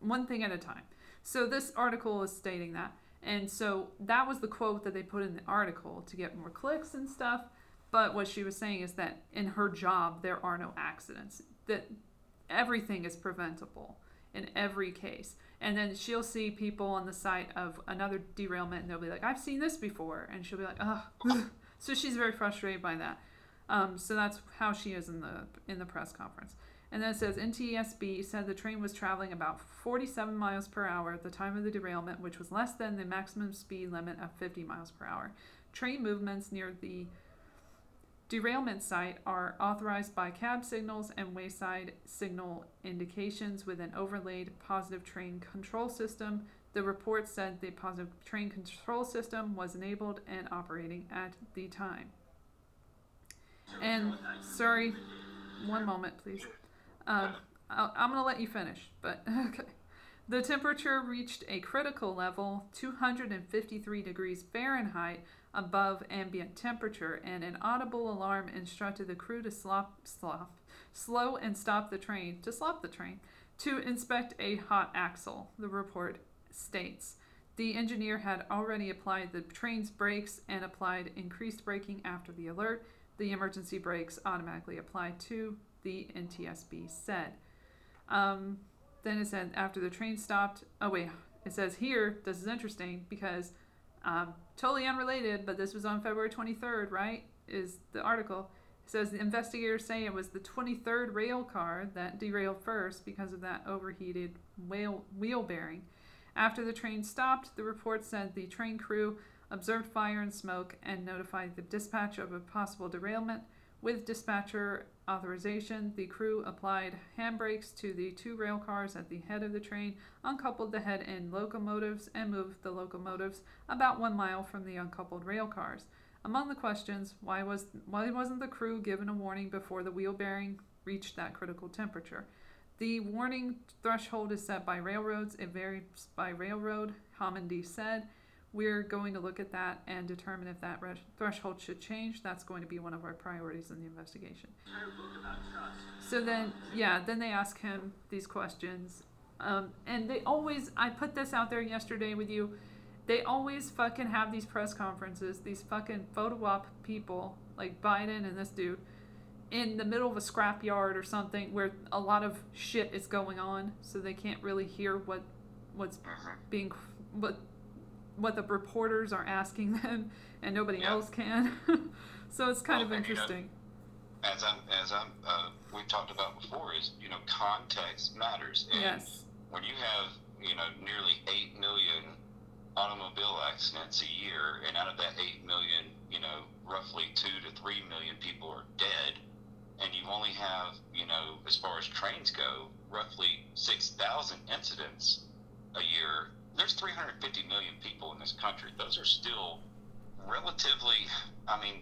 one thing at a time. So this article is stating that. And so that was the quote that they put in the article to get more clicks and stuff. But what she was saying is that in her job, there are no accidents. That everything is preventable in every case. And then she'll see people on the site of another derailment and they'll be like, I've seen this before. And she'll be like, oh. so she's very frustrated by that. Um, so that's how she is in the in the press conference. And then it says NTSB said the train was traveling about 47 miles per hour at the time of the derailment, which was less than the maximum speed limit of 50 miles per hour. Train movements near the derailment site are authorized by cab signals and wayside signal indications with an overlaid positive train control system. The report said the positive train control system was enabled and operating at the time. And sorry, one moment, please. Um, I'll, I'm going to let you finish, but okay. The temperature reached a critical level, 253 degrees Fahrenheit above ambient temperature, and an audible alarm instructed the crew to slop, slop, slow and stop the train, to stop the train, to inspect a hot axle, the report states. The engineer had already applied the train's brakes and applied increased braking after the alert. The emergency brakes automatically applied to, the NTSB said. Um, then it said after the train stopped. Oh, wait, it says here, this is interesting because um, totally unrelated, but this was on February 23rd, right? Is the article. It says the investigators say it was the 23rd rail car that derailed first because of that overheated wheel, wheel bearing. After the train stopped, the report said the train crew observed fire and smoke and notified the dispatch of a possible derailment. With dispatcher authorization, the crew applied handbrakes to the two rail cars at the head of the train, uncoupled the head end locomotives, and moved the locomotives about one mile from the uncoupled rail cars. Among the questions, why was why wasn't the crew given a warning before the wheel bearing reached that critical temperature? The warning threshold is set by railroads. It varies by railroad, Homendy said. We're going to look at that and determine if that res- threshold should change. That's going to be one of our priorities in the investigation. So then, yeah, then they ask him these questions. Um, and they always, I put this out there yesterday with you, they always fucking have these press conferences, these fucking photo op people, like Biden and this dude, in the middle of a scrapyard or something where a lot of shit is going on, so they can't really hear what what's being what what the reporters are asking them, and nobody Yeah. else can. so it's kind Well, of and, you know, interesting. as I'm as I'm uh, we've talked about before is you know context matters and Yes. when you have you know nearly eight million automobile accidents a year and out of that eight million you know roughly two to three million people are dead and you only have you know as far as trains go roughly 6000 incidents a year there's 350 million people in this country those are still relatively i mean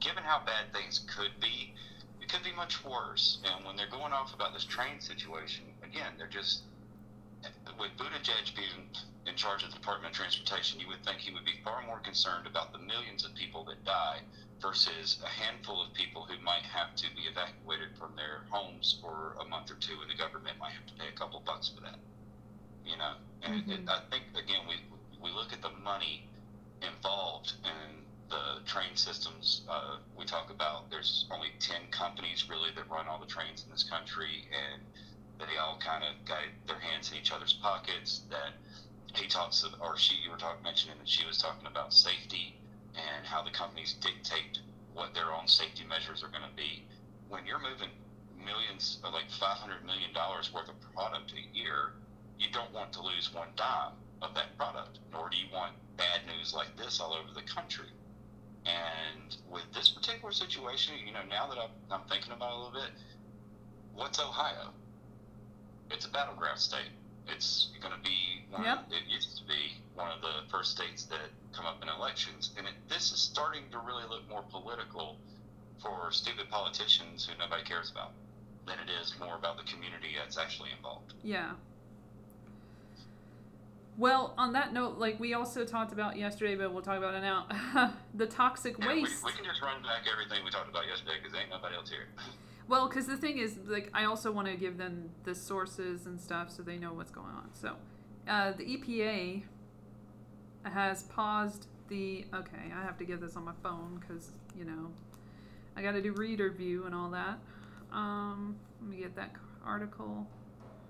given how bad things could be, it could be much worse. And when they're going off about this train situation, again, they're just with Buttigieg being in charge of the Department of Transportation, you would think he would be far more concerned about the millions of people that die versus a handful of people who might have to be evacuated from their homes for a month or two, and the government might have to pay a couple bucks for that. You know, and it, Mhm. I think again we we look at the money involved in the train systems. Uh, we talk about there's only 10 companies really that run all the trains in this country, and they all kind of got their hands in each other's pockets. That he talks, of, or she, you were talking, mentioning that she was talking about safety and how the companies dictate what their own safety measures are going to be. When you're moving millions, like $500 million worth of product a year, you don't want to lose one dime of that product, nor do you want bad news like this all over the country. And with this particular situation, you know, now that I'm, I'm thinking about it a little bit, what's Ohio? It's a battleground state. It's going to be one. Yep. Of, it used to be one of the first states that come up in elections, and it, this is starting to really look more political for stupid politicians who nobody cares about than it is more about the community that's actually involved. Yeah. Well, on that note, like we also talked about yesterday, but we'll talk about it now. the toxic Yeah, we, waste. we can just run back everything we talked about yesterday because ain't nobody else here. Well, because the thing is, like, I also want to give them the sources and stuff so they know what's going on. So, uh, the EPA has paused the. Okay, I have to get this on my phone because you know I got to do reader view and all that. Um, let me get that article.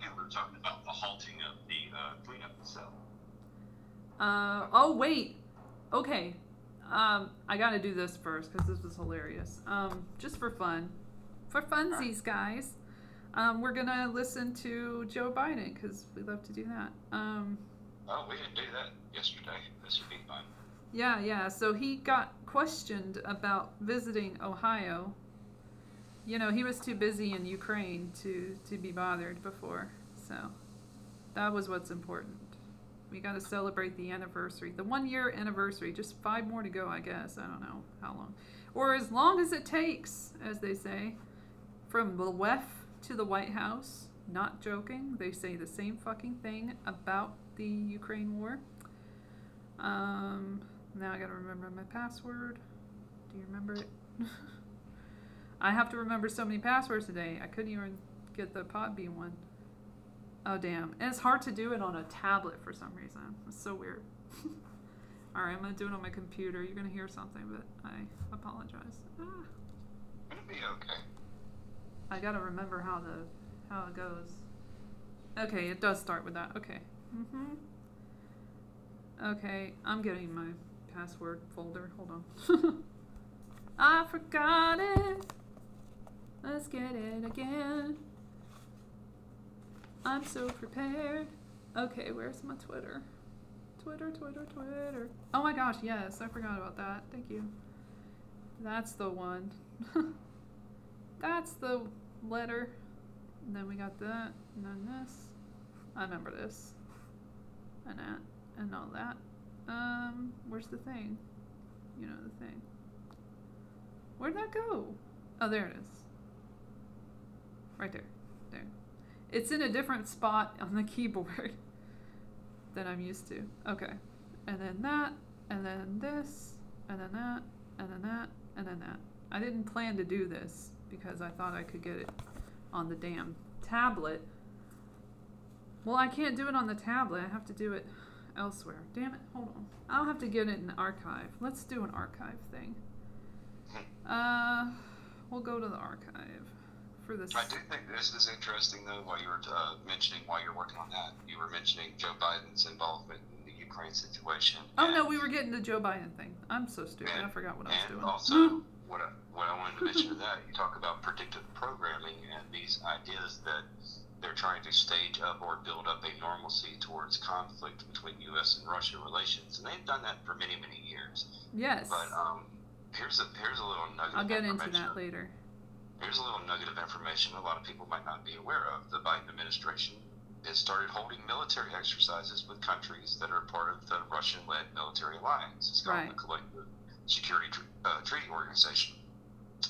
And we're talking about the halting of the uh, cleanup cell. Uh, oh wait. Okay. Um, I gotta do this first because this was hilarious. Um, just for fun, for funsies, guys. Um, we're gonna listen to Joe Biden because we love to do that. Um, Oh, we didn't do that yesterday. This would be fun. yeah, yeah. So he got questioned about visiting Ohio. You know, he was too busy in Ukraine to to be bothered before. So that was what's important. We got to celebrate the anniversary, the one year anniversary. Just five more to go, I guess. I don't know how long, or as long as it takes, as they say, from the WEF to the White House. Not joking. They say the same fucking thing about the Ukraine war. Um, now I gotta remember my password. Do you remember it? I have to remember so many passwords today. I couldn't even get the Podbean one. Oh damn! And it's hard to do it on a tablet for some reason. It's so weird. All right, I'm gonna do it on my computer. You're gonna hear something, but I apologize. Ah, It'll be okay. I gotta remember how the how it goes. Okay, it does start with that. Okay. Mhm. Okay, I'm getting my password folder. Hold on. I forgot it. Let's get it again. I'm so prepared. Okay, where's my Twitter? Twitter, Twitter, Twitter. Oh my gosh, yes, I forgot about that. Thank you. That's the one. That's the letter. And then we got that, and then this. I remember this. And that, and all that. Um, where's the thing? You know the thing. Where'd that go? Oh, there it is. Right there. There. It's in a different spot on the keyboard than I'm used to. Okay. and then that, and then this, and then that, and then that, and then that. I didn't plan to do this because I thought I could get it on the damn tablet. Well, I can't do it on the tablet. I have to do it elsewhere. Damn it. Hold on. I'll have to get it in archive. Let's do an archive thing. Uh, we'll go to the archive for this. I do think this is interesting, though, while you were uh, mentioning, while you're working on that, you were mentioning Joe Biden's involvement in the Ukraine situation. Oh, no, we were getting the Joe Biden thing. I'm so stupid. I forgot what I was and doing. also, what I, what I wanted to mention to that, you talk about predictive programming and these ideas that they're trying to stage up or build up a normalcy towards conflict between U.S. and Russia relations, and they've done that for many, many years. yes. But um, here's a here's a little nugget. I'll get into that later. Here's a little nugget of information a lot of people might not be aware of. The Biden administration has started holding military exercises with countries that are part of the Russian-led military alliance. It's called Right. the Collective Security uh, Treaty Organization,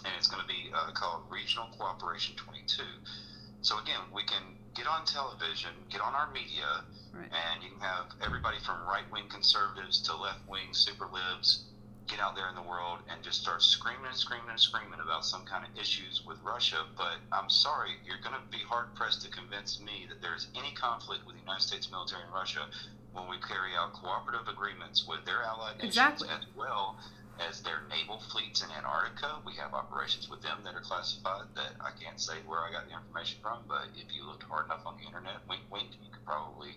and it's going to be uh, called Regional Cooperation 22. So again, we can get on television, get on our media, Right. and you can have everybody from right-wing conservatives to left-wing super libs get out there in the world and just start screaming and screaming and screaming about some kind of issues with Russia. But I'm sorry, you're going to be hard pressed to convince me that there's any conflict with the United States military in Russia when we carry out cooperative agreements with their allied nations Exactly. as well as their naval fleets in Antarctica. We have operations with them that are classified that I can't say where I got the information from, but if you looked hard enough on the internet, wink, wink, you could probably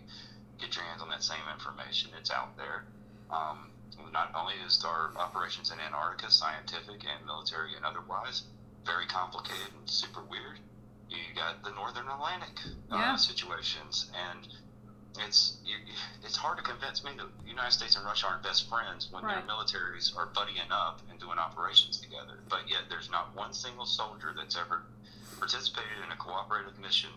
get your hands on that same information. It's out there. Um, not only is our operations in Antarctica scientific and military and otherwise very complicated and super weird, you got the Northern Atlantic uh, Yeah. situations, and it's you, it's hard to convince me that the United States and Russia aren't best friends when Right. their militaries are buddying up and doing operations together. But yet, there's not one single soldier that's ever participated in a cooperative mission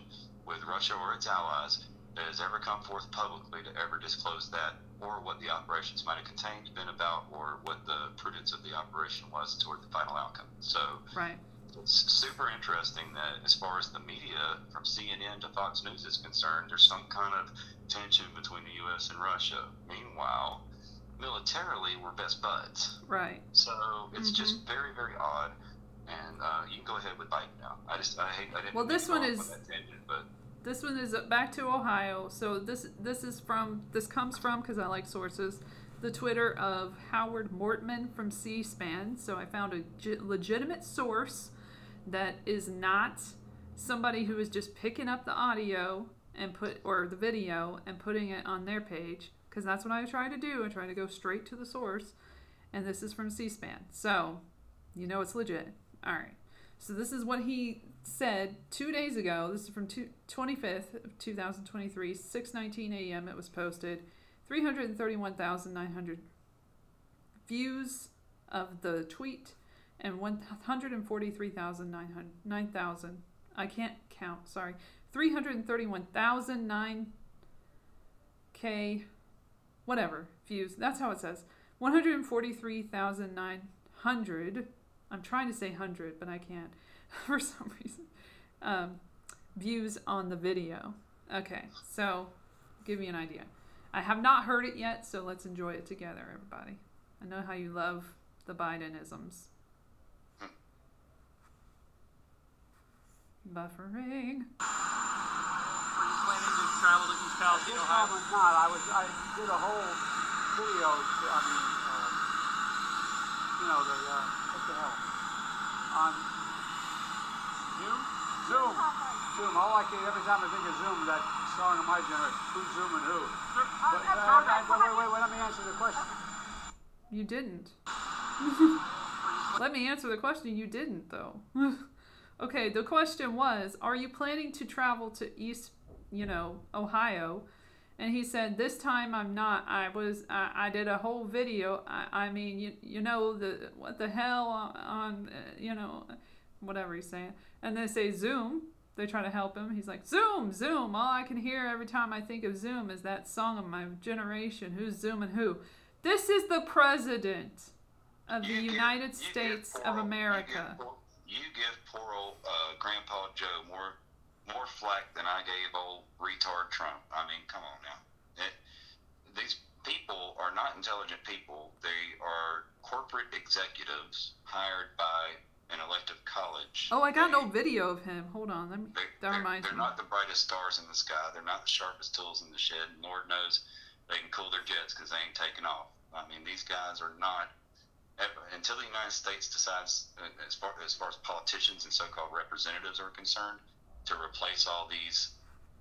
with Russia or its allies that has ever come forth publicly to ever disclose that or what the operations might have contained, been about, or what the prudence of the operation was toward the final outcome. So Right. it's super interesting that as far as the media, from CNN to Fox News is concerned, there's some kind of tension between the U.S. and Russia. Meanwhile, militarily, we're best buds. Right. So it's Mm-hmm. just very, very odd. And uh, you can go ahead with Biden now. I just, I hate, I didn't. Well, this one is- on tangent, but This one is back to Ohio. So this this is from this comes from because I like sources. The Twitter of Howard Mortman from C-SPAN. So I found a legitimate source that is not somebody who is just picking up the audio and put or the video and putting it on their page because that's what I try to do. I try to go straight to the source. And this is from C-SPAN. So you know it's legit. All right. So this is what he said two days ago. This is from two, 25th of 2023, 6:19 a.m. It was posted. 331,900 views of the tweet and 143,900 9,000. I can't count. Sorry, 331,009 k whatever views. That's how it says. 143,900. I'm trying to say 100, but I can't for some reason. Um, views on the video. Okay, so give me an idea. I have not heard it yet, so let's enjoy it together, everybody. I know how you love the Bidenisms. Buffering. Planning to travel to East Palestine, Ohio? moment not. I was I did a whole video. To, I mean, uh, you know the uh, what the hell on Zoom? Zoom. Zoom. All I can every time I think of Zoom, that song of my generation. Who's zooming who? But, uh, I- wait, wait, wait, wait. Let me answer the question. You didn't. Let me answer the question. You didn't, though. okay, the question was Are you planning to travel to East, you know, Ohio? And he said, This time I'm not. I was, I, I did a whole video. I, I mean, you, you know, the what the hell on, on uh, you know, whatever he's saying. And they say Zoom. They try to help him. He's like, Zoom, Zoom. All I can hear every time I think of Zoom is that song of my generation. Who's zooming who? This is the president of the You United give States of old- America. You give, poor- you give poor old uh, Grandpa Joe more more flack than I gave old retard Trump. I mean, come on now. It, these people are not intelligent people. They are corporate executives hired by an elective college. Oh, I got an old video of him. Hold on, let me. They, That they're, reminds they're me. not the brightest stars in the sky. They're not the sharpest tools in the shed. And Lord knows they can cool their jets because they ain't taking off. I mean, these guys are not. Until the United States decides, uh, as far as far as politicians and so-called representatives are concerned, to replace all these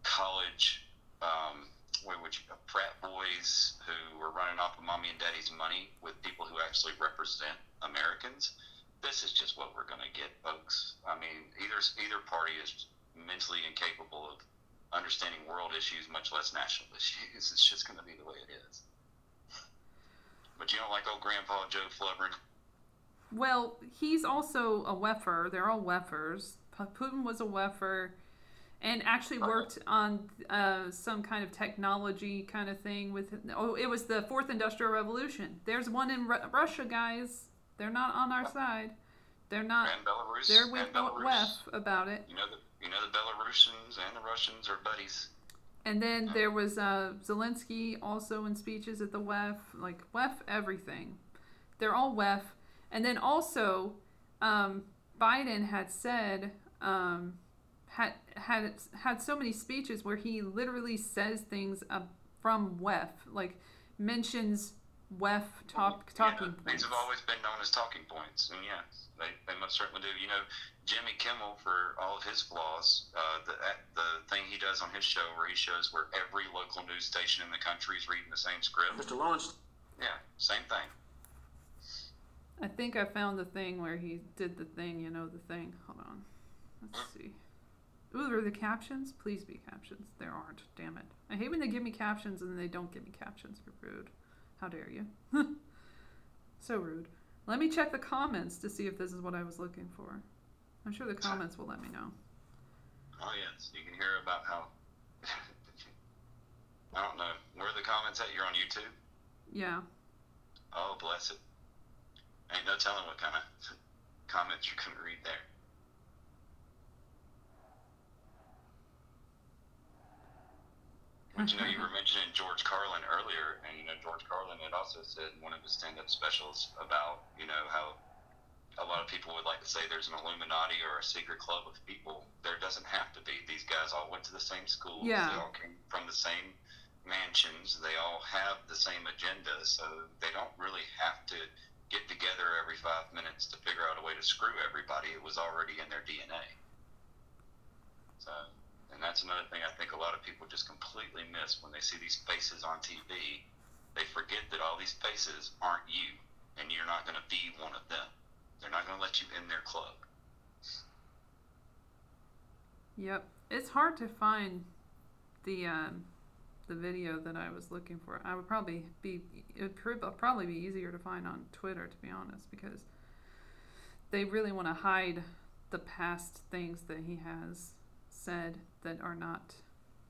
college, um, what would you, frat boys who are running off of mommy and daddy's money with people who actually represent Americans, this is just what we're going to get, folks. I mean, either either party is mentally incapable of understanding world issues, much less national issues. It's just going to be the way it is. But you don't like old Grandpa Joe Flubbering? Well, he's also a weffer. They're all weffers. Putin was a weffer and actually worked on uh, some kind of technology kind of thing with. Oh, it was the fourth industrial revolution. There's one in Ru- Russia, guys. They're not on our side. They're not. And Belarus. They're with and Belarus. About it. You know the you know the Belarusians and the Russians are buddies. And then there was uh, Zelensky also in speeches at the WEF, like WEF everything. They're all WEF. And then also, um, Biden had said um, had had had so many speeches where he literally says things uh, from WEF, like mentions WEF talk, talking yeah, points. These have always been known as talking points, and yes, they, they most certainly do. You know, Jimmy Kimmel, for all of his flaws, uh, the the thing he does on his show where he shows where every local news station in the country is reading the same script. Mr. Lawrence. Yeah, same thing. I think I found the thing where he did the thing, you know, the thing. Hold on. Let's see. Ooh, are the captions? Please be captions. There aren't. Damn it. I hate when they give me captions and then they don't give me captions. You're rude. How dare you? so rude. Let me check the comments to see if this is what I was looking for. I'm sure the comments will let me know. Oh yes, you can hear about how. I don't know where are the comments at. You're on YouTube. Yeah. Oh bless it. Ain't no telling what kind of comments you're gonna read there. But you know, you were mentioning George Carlin earlier, and you know, George Carlin had also said in one of his stand-up specials about you know how a lot of people would like to say there's an Illuminati or a secret club of people. There doesn't have to be. These guys all went to the same schools. Yeah. They all came from the same mansions. They all have the same agenda, so they don't really have to get together every five minutes to figure out a way to screw everybody. It was already in their DNA. So, and that's another thing I think a lot of people just completely miss when they see these faces on TV. They forget that all these faces aren't you, and you're not going to be one of them. They're not going to let you in their club. Yep. It's hard to find the um, the video that I was looking for. I would probably be it would probably be easier to find on Twitter to be honest because they really want to hide the past things that he has said that are not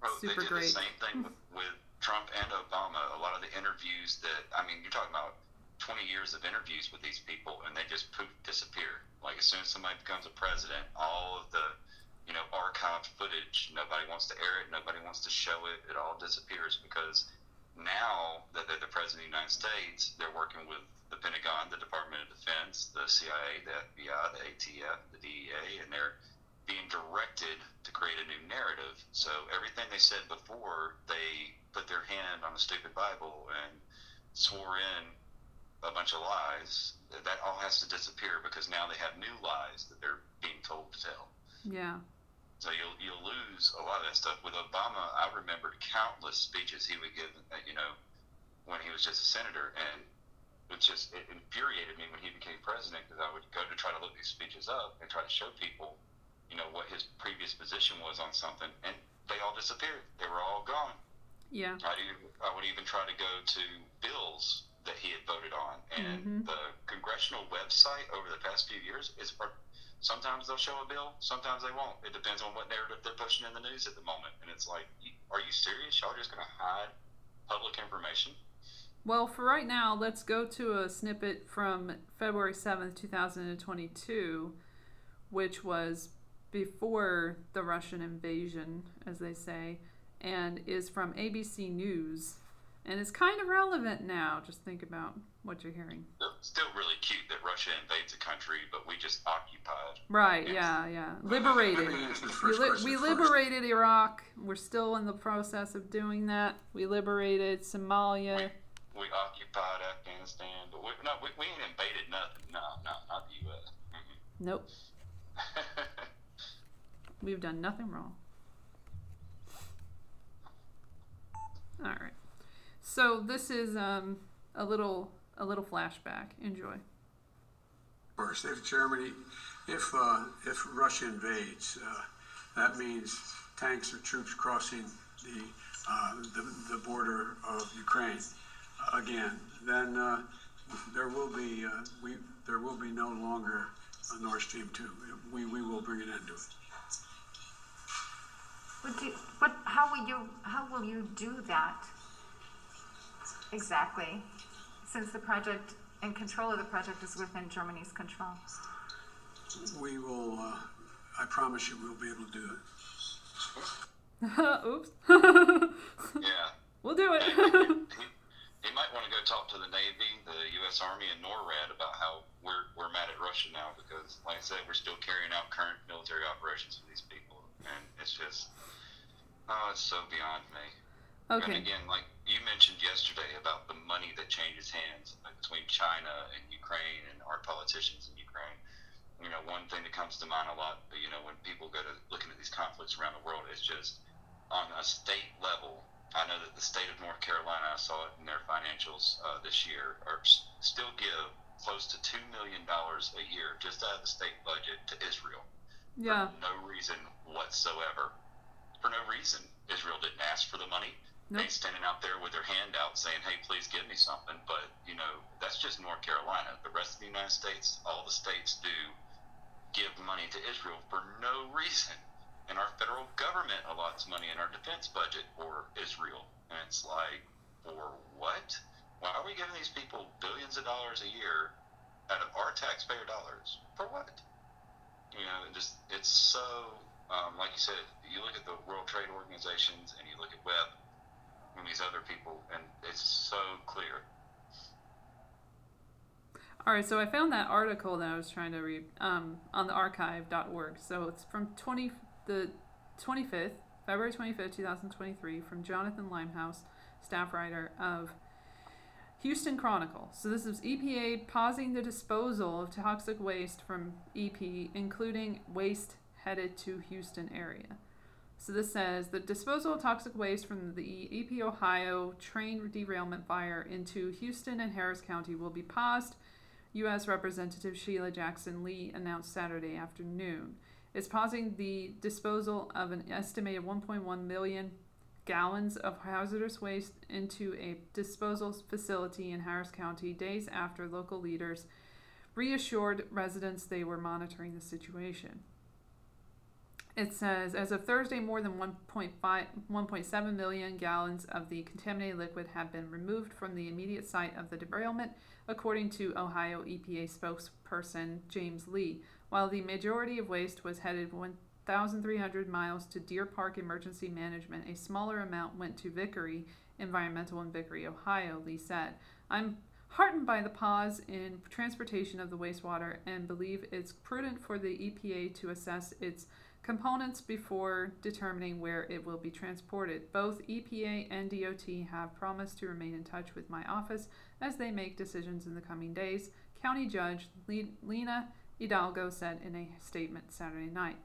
Oh, super they did great. the same thing with, with Trump and Obama. A lot of the interviews that I mean, you're talking about 20 years of interviews with these people, and they just poof disappear. Like as soon as somebody becomes a president, all of the you know archived footage, nobody wants to air it, nobody wants to show it. It all disappears because now that they're the president of the United States, they're working with the Pentagon, the Department of Defense, the CIA, the FBI, the ATF, the DEA, and they're being directed to create a new narrative. So everything they said before, they put their hand on the stupid Bible and swore in a bunch of lies. That all has to disappear because now they have new lies that they're being told to tell. Yeah. So you'll you'll lose a lot of that stuff. With Obama, I remembered countless speeches he would give. uh, You know, when he was just a senator, and it just it infuriated me when he became president because I would go to try to look these speeches up and try to show people, you know, what his previous position was on something, and they all disappeared. They were all gone. Yeah. I do. I would even try to go to bills that he had voted on, and Mhm. the congressional website over the past few years is. For, sometimes they'll show a bill, sometimes they won't. It depends on what narrative they're pushing in the news at the moment, and it's like, are you serious? Y'all just gonna hide public information? Well, for right now, let's go to a snippet from February 7th, 2022, which was before the Russian invasion, as they say, and is from ABC News. And it's kind of relevant now. Just think about what you're hearing. Still really cute that Russia invades a country, but we just occupied. Right, yeah, yeah. Liberated. Let me answer the We, li- question we first. liberated Iraq. We're still in the process of doing that. We liberated Somalia. We occupied Afghanistan, but we, no, we, we ain't invaded nothing. No, no, not the U.S. Nope. We've done nothing wrong. All right. So this is um, a little a little flashback. Enjoy. course, if Germany, if uh, if Russia invades, uh, that means tanks or troops crossing the uh, the, the border of Ukraine again. Then uh, there will be uh, we there will be no longer a Nord Stream two. We we will bring an end to it. Would you, but how will you, how will you do that? Exactly, since the project and control of the project is within Germany's control. We will. Uh, I promise you, we'll be able to do it. Oops. yeah. We'll do it. He might want to go talk to the Navy, the U.S. Army, and NORAD about how we're, we're mad at Russia now because, like I said, we're still carrying out current military operations with these people. And it's just, oh, it's so beyond me. Okay. And again, like you mentioned yesterday about the money that changes hands between China and Ukraine and our politicians in Ukraine. You know, one thing that comes to mind a lot, you know, when people go to looking at these conflicts around the world is just on a state level. I know that the state of North Carolina, I saw it in their financials uh, this year, are s- still give close to two million dollars a year just out of the state budget to Israel yeah. no reason whatsoever. For no reason. Israel didn't ask for the money. Nope. They standing out there with their hand out saying, hey, please give me something. But, you know, that's just North Carolina. The rest of the United States, all the states do give money to Israel for no reason. And our federal government allots money in our defense budget for Israel. And it's like, for what? Why are we giving these people billions of dollars a year out of our taxpayer dollars? For what? It just it's so um, like you said, you look at the World Trade Organizations and you look at WEF and these other people, and it's so clear. All right, so I found that article that I was trying to read um, on the archive.org. So it's from 20 the 25th, February 25th, 2023, from Jonathan Limehouse, staff writer of Houston Chronicle. So this is EPA pausing the disposal of toxic waste from EP, including waste headed to Houston area. So this says the disposal of toxic waste from the EP Ohio train derailment fire into Houston and Harris County will be paused. U.S. Representative Sheila Jackson Lee announced Saturday afternoon. It's pausing the disposal of an estimated 1.1 million gallons of hazardous waste into a disposal facility in Harris County days after local leaders reassured residents they were monitoring the situation. It says, as of Thursday, more than 1.5, 1.7 million gallons of the contaminated liquid have been removed from the immediate site of the derailment, according to Ohio EPA spokesperson James Lee, while the majority of waste was headed 1,300 miles to Deer Park Emergency Management. A smaller amount went to Vickery Environmental in Vickery, Ohio, Lee said. I'm heartened by the pause in transportation of the wastewater and believe it's prudent for the EPA to assess its components before determining where it will be transported. Both EPA and DOT have promised to remain in touch with my office as they make decisions in the coming days, County Judge Le- Lina Hidalgo said in a statement Saturday night.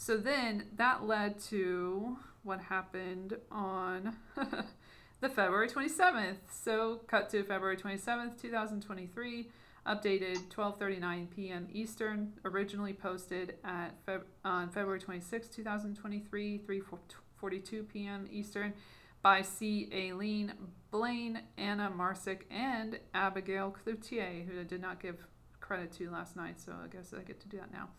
So then that led to what happened on the February 27th. So cut to February 27th, 2023 updated 12:39 p.m. Eastern, originally posted at Feb- on February 26, 2023, 3:42 p.m. Eastern by C. Aileen Blaine, Anna Marsick, and Abigail Cloutier, who I did not give credit to last night, so I guess I get to do that now.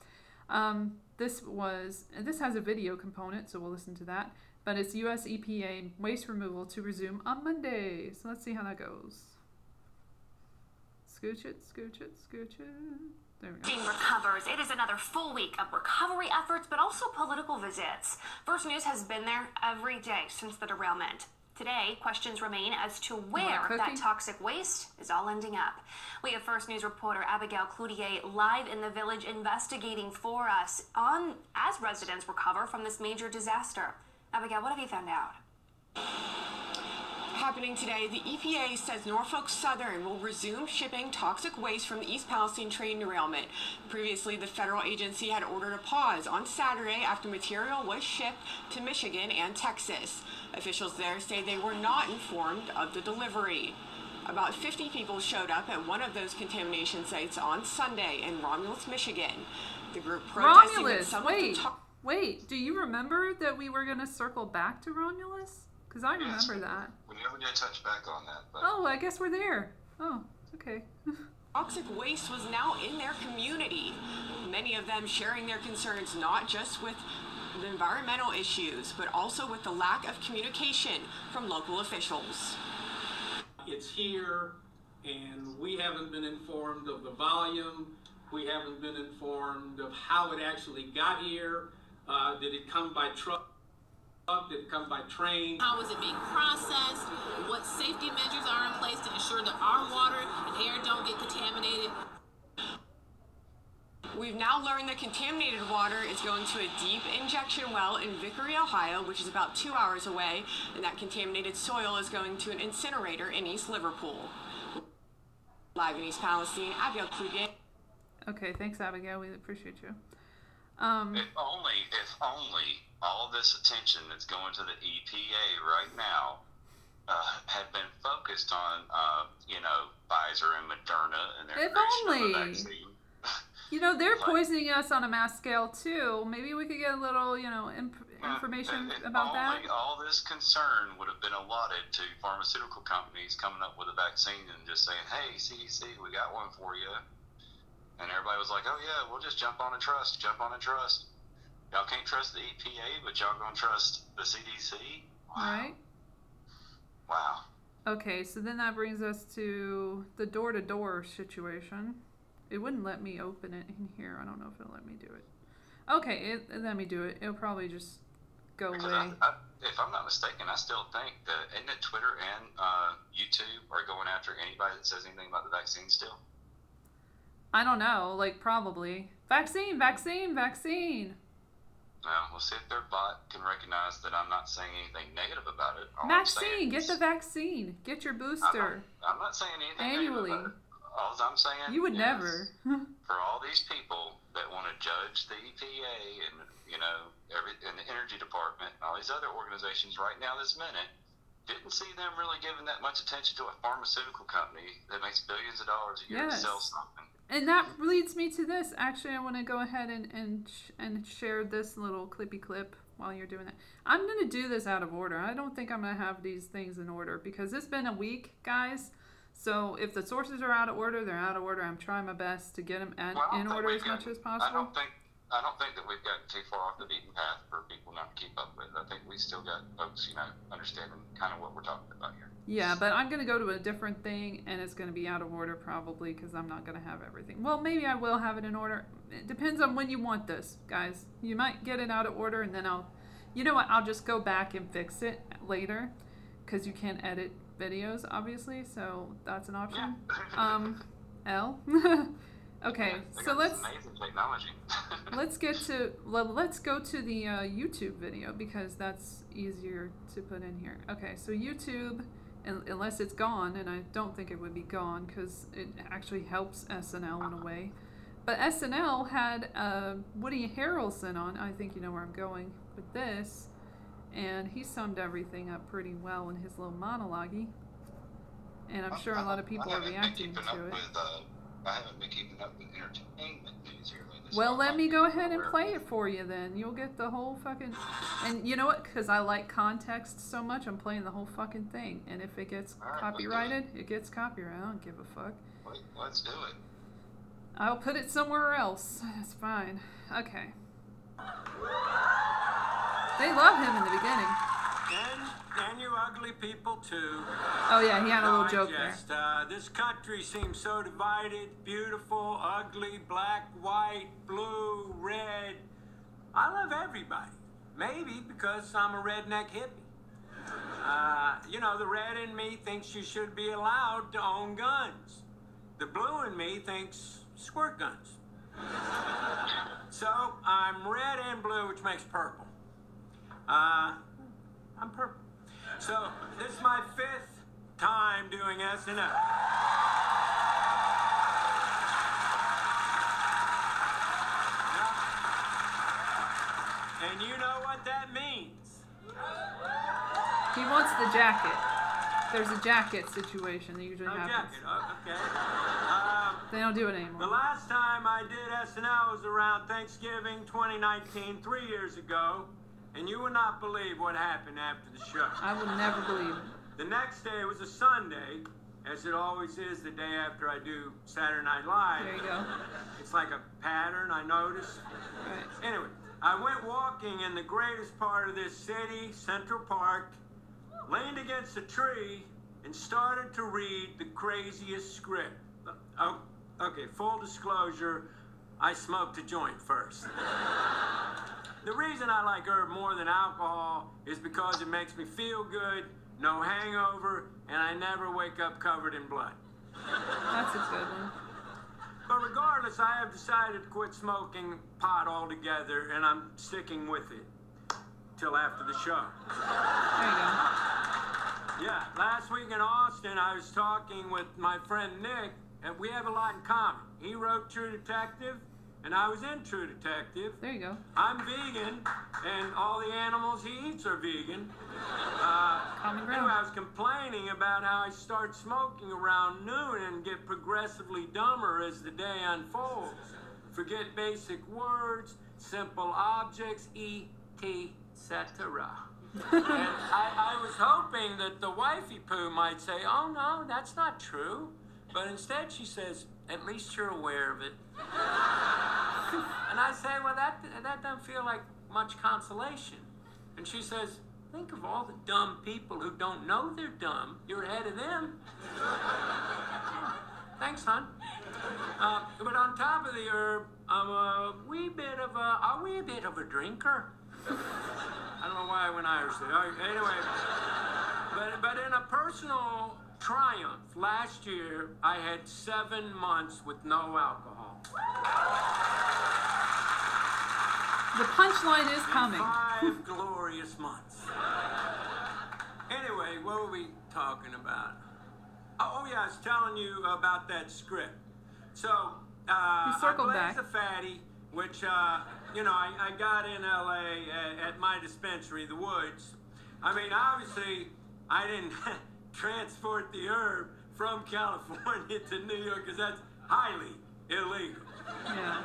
Um, this was this has a video component, so we'll listen to that. But it's U.S. EPA waste removal to resume on Monday. So let's see how that goes. Scooch it, scooch it, scooch it. Team recovers. It is another full week of recovery efforts, but also political visits. First News has been there every day since the derailment. Today, questions remain as to where that toxic waste is all ending up. We have First News reporter Abigail Cloutier live in the village investigating for us on as residents recover from this major disaster. Abigail, what have you found out? Happening today, the EPA says Norfolk Southern will resume shipping toxic waste from the East Palestine train derailment. Previously, the federal agency had ordered a pause on Saturday after material was shipped to Michigan and Texas. Officials there say they were not informed of the delivery. About 50 people showed up at one of those contamination sites on Sunday in Romulus, Michigan. The group protesting Romulus. Wait, to- wait. Do you remember that we were gonna circle back to Romulus? Because I Yes, remember we- that. We never did touch back on that, but Oh, I guess we're there. Oh, okay. Toxic waste was now in their community. Many of them sharing their concerns not just with the environmental issues, but also with the lack of communication from local officials. It's here, and we haven't been informed of the volume. We haven't been informed of how it actually got here. Uh, did it come by truck? Did it come by train? How is it being processed? What safety measures are in place to ensure that our water and air don't get contaminated? We've now learned that contaminated water is going to a deep injection well in Vickery, Ohio, which is about two hours away, and that contaminated soil is going to an incinerator in East Liverpool. Live in East Palestine, Abigail Cloutier. Okay, thanks, Abigail. We appreciate you. Um, if only, if only all this attention that's going to the EPA right now uh, had been focused on, uh, you know, Pfizer and Moderna and their If creation of only. vaccine. you know, they're Like- poisoning us on a mass scale too. Maybe we could get a little, you know, imp- information If about that. only all this concern would have been allotted to pharmaceutical companies coming up with a vaccine and just saying, "Hey, CDC, we got one for you," and everybody was like, "Oh yeah, we'll just jump on and trust, jump on and trust." Y'all can't trust the EPA, but y'all gonna trust the CDC? Right? Wow. Okay, so then that brings us to the door to door situation. It wouldn't let me open it in here. I don't know if it'll let me do it. Okay, it, it let me do it. It'll probably just go Because away. I, I, if I'm not mistaken, I still think that isn't it Twitter and uh, YouTube are going after anybody that says anything about the vaccine still. I don't know, like probably. Vaccine, vaccine, vaccine. Well, we'll see if their bot can recognize that I'm not saying anything negative about it. All Vaccine, get the vaccine. Get your I'm booster. not, I'm not saying anything Annually. All I'm saying You would is never. for all these people that want to judge the EPA and you know every and the energy department and all these other organizations right now this minute didn't see them really giving that much attention to a pharmaceutical company that makes billions of dollars a year Yes. to sell something. And that leads me to this. Actually, I want to go ahead and and sh- and share this little clippy clip while you're doing that. I'm gonna do this out of order. I don't think I'm gonna have these things in order because it's been a week, guys. So if the sources are out of order, they're out of order. I'm trying my best to get them at, Well, in order as much as I possible. don't think I don't think that we've gotten too far off the beaten path for people not to keep up with. I think we still got folks, you know, understanding kind of what we're talking about here. Yeah, but I'm gonna go to a different thing, and it's gonna be out of order probably because I'm not gonna have everything. Well, maybe I will have it in order. It depends on when you want this, guys. You might get it out of order, and then I'll, you know what? I'll just go back and fix it later, because you can't edit videos, obviously. So that's an option. Um, L. okay, They so let's amazing technology. let's get to le- let's go to the uh, YouTube video because that's easier to put in here. Okay, so YouTube, un- unless it's gone, and I don't think it would be gone because it actually helps SNL in a way. But SNL had uh, Woody Harrelson on. I think you know where I'm going with this, and he summed everything up pretty well in his little monologue. And I'm sure a lot of people are reacting to it. with, uh, I haven't been keeping up with entertainment news here lately. Well, let me go ahead and play it for you then. You'll get the whole fucking. And you know what? Because I like context so much, I'm playing the whole fucking thing. And if it gets All right, let's it. copyrighted, it gets copyrighted. I don't give a fuck. Wait, Let's do it. I'll put it somewhere else. That's fine. Okay. They love him in the beginning. And, and you ugly people too. Oh, yeah, he had a little joke there. Uh, this country seems so divided, beautiful, ugly, black, white, blue, red. I love everybody. Maybe because I'm a redneck hippie. Uh, you know, the red in me thinks you should be allowed to own guns. The blue in me thinks squirt guns. So I'm red and blue, which makes purple. Uh, I'm purple. So this is my fifth time doing SNL. And you know what that means. He wants the jacket. There's a jacket situation that usually No happens. jacket. Oh, okay. Um, They don't do it anymore. The last time I did SNL was around Thanksgiving 2019, three years ago, and you will not believe what happened after the show. I will never believe it. The next day was a Sunday, as it always is the day after I do Saturday Night Live. There you go. It's like a pattern I notice. Anyway, I went walking in the greatest part of this city, Central Park, leaned against a tree, and started to read the craziest script. Uh, oh, okay, full disclosure, I smoked a joint first. The reason I like herb more than alcohol is because it makes me feel good, no hangover, and I never wake up covered in blood. That's a good one. But regardless, I have decided to quit smoking pot altogether, and I'm sticking with it till after the show. There you go. Yeah, last week in Austin, I was talking with my friend Nick, and we have a lot in common. He wrote True Detective, and I was in True Detective. There you go. I'm vegan, and all the animals he eats are vegan. Uh, Common anyway, I was complaining about how I start smoking around noon and get progressively dumber as the day unfolds. Forget basic words, simple objects, E.T., etc. and I, I was hoping that the wifey poo might say, oh no, that's not true. But instead she says, at least you're aware of it. And I say, well, that, that doesn't feel like much consolation. And she says, think of all the dumb people who don't know they're dumb. You're ahead of them. Thanks, hon. Uh, but on top of the herb, I'm a wee bit of a, a wee bit of a drinker. I don't know why I went Irish there. Anyway, but, but in a personal triumph, last year I had seven months with no alcohol. The punchline is coming. Five glorious months. Anyway, what were we talking about? Oh, yeah, I was telling you about that script. So, uh, I blazed a fatty, which, uh, you know, I, I got in LA at, at my dispensary, The Woods. I mean, obviously, I didn't transport the herb from California to New York because that's highly illegal. Yeah.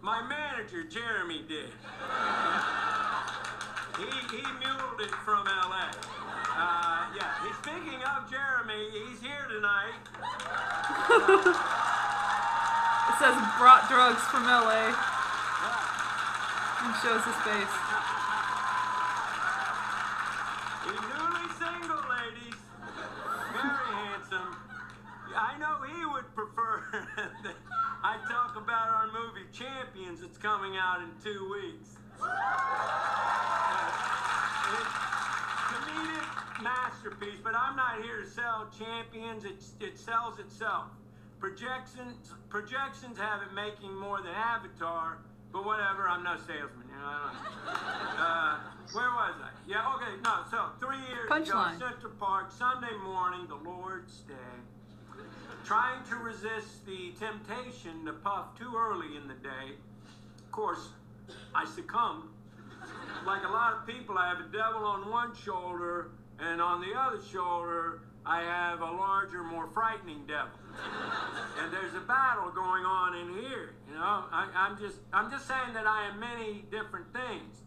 My manager, Jeremy, did. He, he muled it from LA. Uh, yeah, he's speaking of Jeremy, he's here tonight. It says brought drugs from LA. And shows his face. He's newly single, ladies. Very handsome. I know he would prefer that I talk about our movie Champions that's coming out in two weeks. It's comedic masterpiece, but I'm not here to sell Champions. It, it sells itself. Projections projections have it making more than Avatar, but whatever. I'm no salesman. You know. I don't, uh, where was I? Yeah. Okay. No. So three years Punchline. ago, Central Park, Sunday morning, the Lord's Day. Trying to resist the temptation to puff too early in the day. Of course, I succumbed. Like a lot of people, I have a devil on one shoulder, and on the other shoulder, I have a larger, more frightening devil. And there's a battle going on in here. You know, I, I'm just, I'm just saying that I am many different things: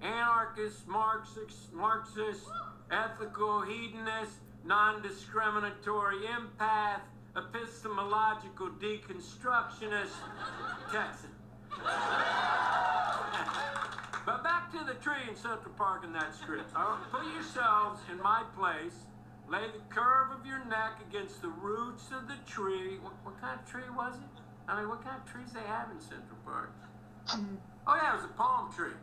anarchist, Marxist, Marxist, ethical, hedonist, non-discriminatory, empath, epistemological, deconstructionist, Texan. But back to the tree in Central Park in that script. Put yourselves in my place. Lay the curve of your neck against the roots of the tree. What, what kind of tree was it? I mean, what kind of trees they have in Central Park? Oh yeah, it was a palm tree.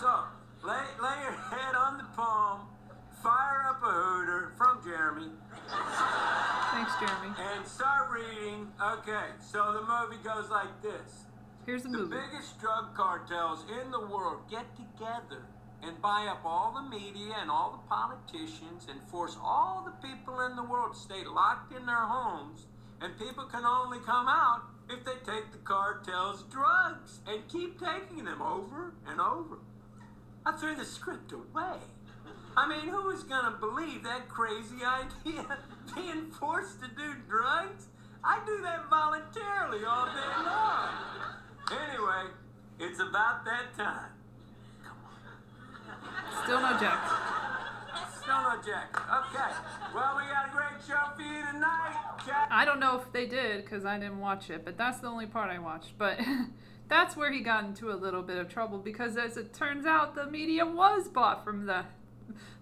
So lay lay your head on the palm, fire up a hooter from Jeremy. Thanks, Jeremy. And start reading. Okay, so the movie goes like this. Here's the The movie. biggest drug cartels in the world get together and buy up all the media and all the politicians and force all the people in the world to stay locked in their homes. And people can only come out if they take the cartel's drugs and keep taking them over and over. I threw the script away. I mean, who is going to believe that crazy idea? Being forced to do drugs? I do that voluntarily all day long. Anyway, it's about that time. Come on. Still no Jack. Still no Jack. Okay. Well, we got a great show for you tonight. Jack. I don't know if they did because I didn't watch it, but that's the only part I watched. But that's where he got into a little bit of trouble because, as it turns out, the media was bought from the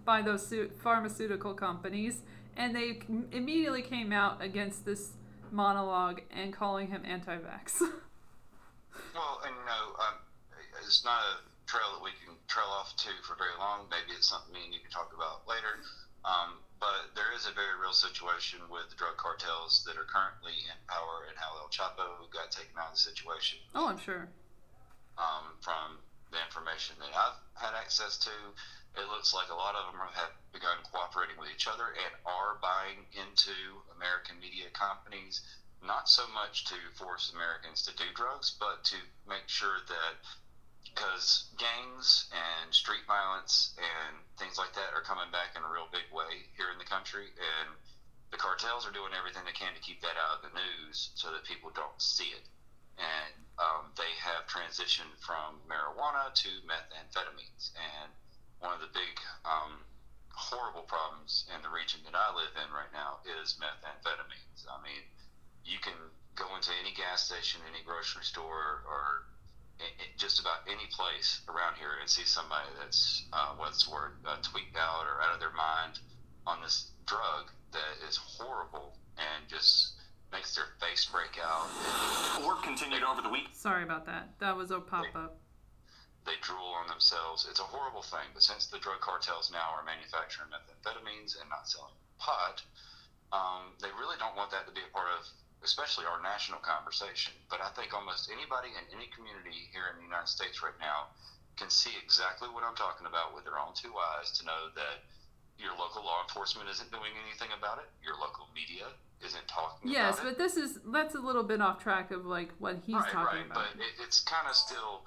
by those pharmaceutical companies, and they immediately came out against this monologue and calling him anti-vax. Well, and you know, um, it's not a trail that we can trail off to for very long. Maybe it's something me and you can talk about later. Um, but there is a very real situation with the drug cartels that are currently in power and how El Chapo got taken out of the situation. oh, I'm sure. um, from the information that I've had access to, it looks like a lot of them have begun cooperating with each other and are buying into American media companies, not so much to force Americans to do drugs, but to make sure that because gangs and street violence and things like that are coming back in a real big way here in the country, and the cartels are doing everything they can to keep that out of the news so that people don't see it and um, they have transitioned from marijuana to methamphetamines. And one of the big, um, horrible problems in the region that I live in right now is methamphetamines. I mean, you can go into any gas station, any grocery store, or i i just about any place around here and see somebody that's, uh, what's the word, uh, tweaked out or out of their mind on this drug that is horrible and just makes their face break out. Work continued over the week. Sorry about that. That was a pop up. They drool on themselves. It's a horrible thing, but since the drug cartels now are manufacturing methamphetamines and not selling pot, um, they really don't want that to be a part of, especially our national conversation. But I think almost anybody in any community here in the United States right now can see exactly what I'm talking about with their own two eyes to know that your local law enforcement isn't doing anything about it. Your local media isn't talking Yes, about it. Yes, but this is that's a little bit off track of like what he's right, talking right. about. But it, it's kind of still.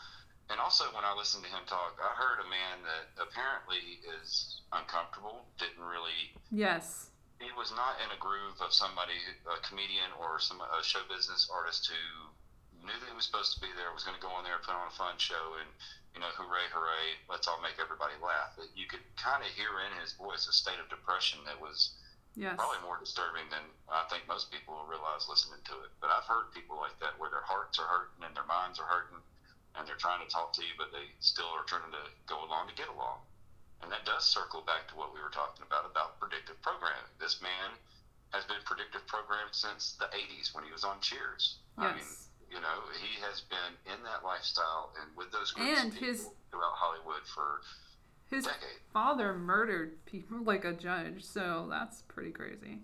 And also, when I listened to him talk, I heard a man that apparently is uncomfortable. Didn't really. Yes. He was not in a groove of somebody, a comedian or some a show business artist who knew that he was supposed to be there, was going to go in there and put on a fun show, and you know, hooray, hooray, let's all make everybody laugh. But you could kind of hear in his voice a state of depression that was Yes. probably more disturbing than I think most people will realize listening to it. But I've heard people like that where their hearts are hurting and their minds are hurting, and they're trying to talk to you, but they still are trying to go along to get along. And that does circle back to what we were talking about about predictive programming. This man has been predictive programmed since the 80s when he was on Cheers. Yes. I mean, you know, he has been in that lifestyle and with those groups And of his- throughout Hollywood for His decades. father murdered people like a judge, so that's pretty crazy.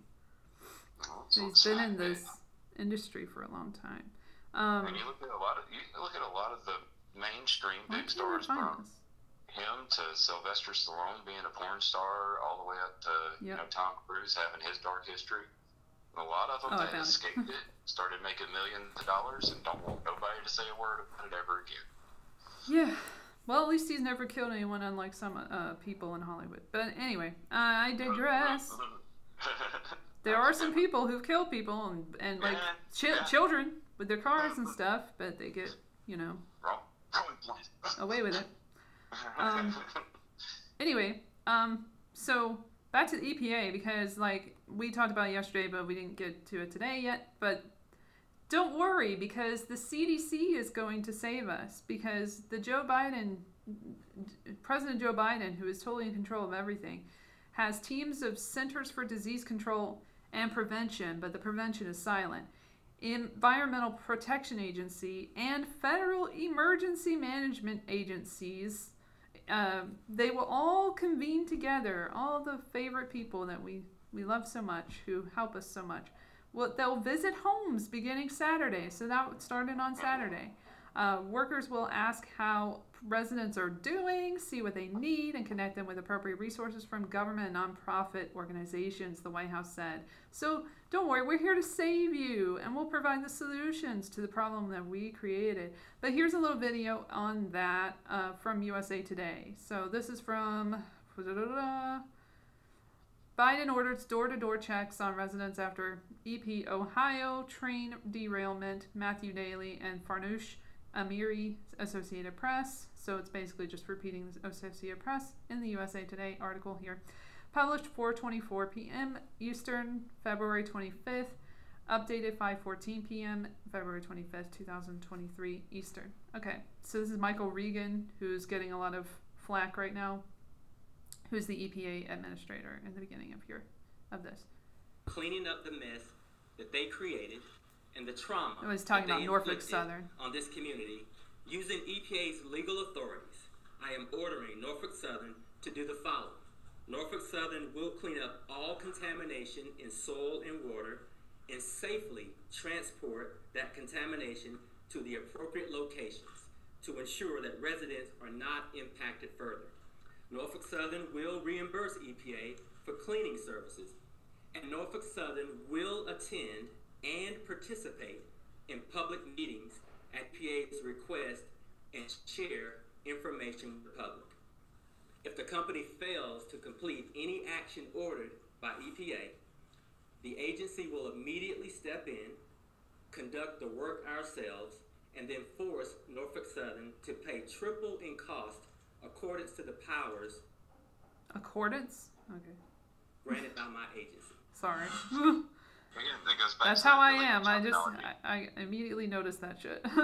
so He's been in this industry for a long time. Um, and you look at a lot of you look at a lot of the mainstream big stars from this? him to Sylvester Stallone being a porn star, all the way up to you know Tom Cruise having his dark history. A lot of them Oh, that found it. escaped it started making millions of dollars and don't want nobody to say a word about it ever again. Yeah. Well, at least he's never killed anyone, unlike some uh, people in Hollywood. But anyway, I digress. There are some people who've killed people and, and like chi- children with their cars and stuff, but they get, you know, away with it. Um, anyway, um, so back to the EPA because like we talked about yesterday, but we didn't get to it today yet. But don't worry because the CDC is going to save us because the Joe Biden, President Joe Biden, who is totally in control of everything, has teams of Centers for Disease Control and Prevention, but the prevention is silent. Environmental Protection Agency and federal emergency management agencies um, they will all convene together, all the favorite people that we, we love so much, who help us so much. Well, they'll visit homes beginning Saturday, so that started on Saturday. Uh, workers will ask how residents are doing, see what they need, and connect them with appropriate resources from government and nonprofit organizations, the White House said. So don't worry, we're here to save you, and we'll provide the solutions to the problem that we created. But here's a little video on that uh, from USA Today. So this is from. Biden orders door to door checks on residents after EP Ohio train derailment. Matthew Daly and Farnoosh Amiri, Associated Press. So it's basically just repeating the Associated Press in the USA Today article here. Published 4:24 p.m. Eastern, February 25th. Updated 5:14 p.m. February 25th, 2023 Eastern. Okay, so this is Michael Regan, who's getting a lot of flack right now. Who's the EPA administrator in the beginning of here, of this? Cleaning up the mess that they created and the trauma I was talking that about Norfolk Southern. on this community using EPA's legal authorities. I am ordering Norfolk Southern to do the following. Norfolk Southern will clean up all contamination in soil and water and safely transport that contamination to the appropriate locations to ensure that residents are not impacted further. Norfolk Southern will reimburse EPA for cleaning services, and Norfolk Southern will attend and participate in public meetings at PA's request and share information with the public. If the company fails to complete any action ordered by EPA, the agency will immediately step in, conduct the work ourselves, and then force Norfolk Southern to pay triple in cost accordance to the powers Accordance? Okay. granted by my agency. Sorry. Again, that goes back That's to how I am. I just. I, I immediately noticed that shit.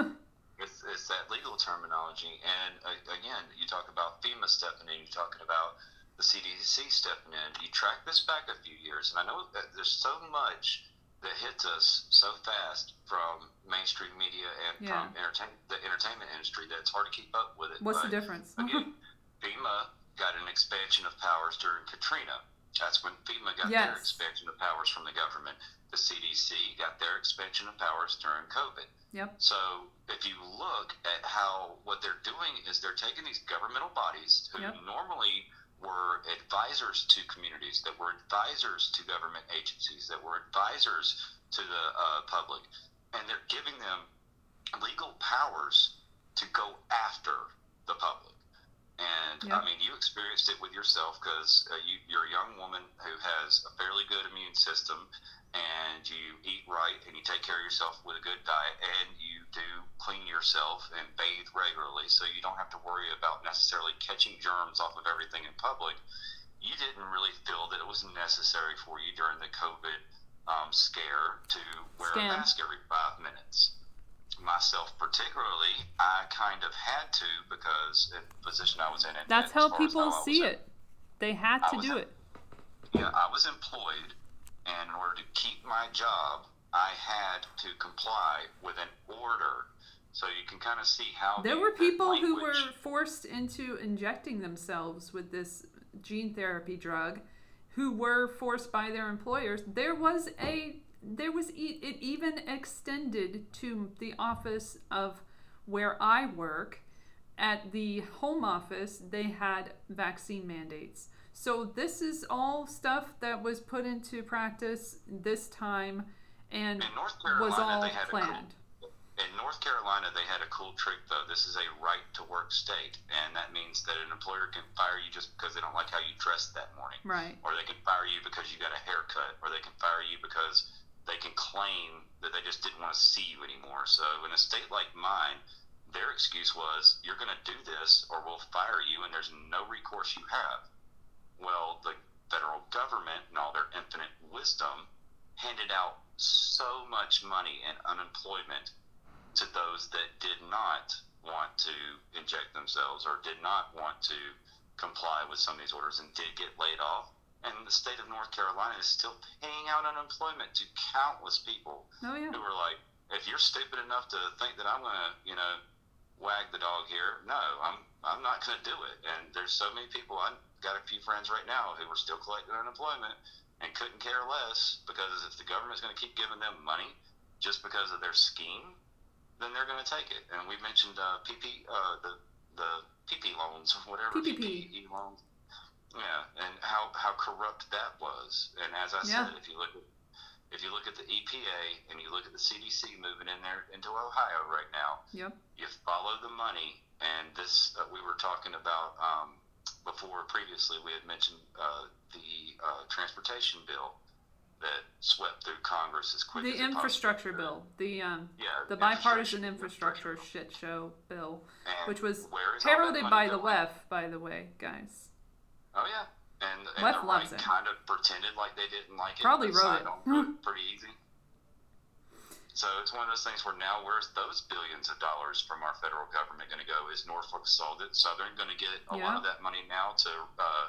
It's, it's that legal terminology. And uh, again, you talk about FEMA stepping in, you're talking about the CDC stepping in. You track this back a few years, and I know that there's so much that hits us so fast from mainstream media and Yeah. from entertain, the entertainment industry that it's hard to keep up with it. What's the But difference? Again, FEMA got an expansion of powers during Katrina. That's when FEMA got their Yes. expansion of powers from the government. The CDC got their expansion of powers during COVID. Yep. So if you look at how what they're doing is they're taking these governmental bodies who Yep. normally were advisors to communities, that were advisors to government agencies, that were advisors to the uh, public, and they're giving them legal powers to go after the public. And I mean, you experienced it with yourself because uh, you, you're a young woman who has a fairly good immune system, and you eat right, and you take care of yourself with a good diet, and you do clean yourself and bathe regularly, so you don't have to worry about necessarily catching germs off of everything in public. You didn't really feel that it was necessary for you during the COVID um, scare to wear Scam. a mask every five minutes myself particularly, I kind of had to because the position I was in. That's how as far as people was see in- it. They had to do in- it. Yeah, I was employed, and in order to keep my job, I had to comply with an order. So you can kind of see how There were people who were forced into injecting themselves with this gene therapy drug who were forced by their employers. There was a there was e- it even extended to the office of where I work at the home office they had vaccine mandates. So this is all stuff that was put into practice this time and In North was Carolina, all they had a planned. In North Carolina, they had a cool trick though. This is a right to work state, and that means that an employer can fire you just because they don't like how you dressed that morning. Right. Or they can fire you because you got a haircut, or they can fire you because they can claim that they just didn't want to see you anymore. So in a state like mine, their excuse was, "You're going to do this, or we'll fire you, and there's no recourse you have." Well, the federal government, in all their infinite wisdom, handed out so much money in unemployment to those that did not want to inject themselves or did not want to comply with some of these orders and did get laid off. And the state of North Carolina is still paying out unemployment to countless people Oh yeah. who are like, if you're stupid enough to think that I'm going to, you know, wag the dog here, no, I'm I'm not going to do it. And there's so many people. I got a few friends right now who are still collecting unemployment and couldn't care less because if the government's going to keep giving them money just because of their scheme, then they're going to take it. And we mentioned uh, PP, uh, the the PP loans, or whatever PPP. PPE loans. Yeah, and how how corrupt that was. And as I Yeah. said, if you look at if you look at the EPA and you look at the CDC moving in there into Ohio right now, Yep. you follow the money. And this, uh, we were talking about um, before previously, we had mentioned uh, the uh, transportation bill that swept through Congress as quick The as infrastructure bill, the um, Yeah, the bipartisan infrastructure shit show bill, And which was where is all that heralded by the left, by the way, guys. Oh yeah, and, and Wes the loves right it. kind of pretended like they didn't like it. Probably wrote it. it pretty easy. So it's one of those things where now where's those billions of dollars from our federal government going to go? Is Norfolk sold Southern Southern going to get a lot of that money now to uh,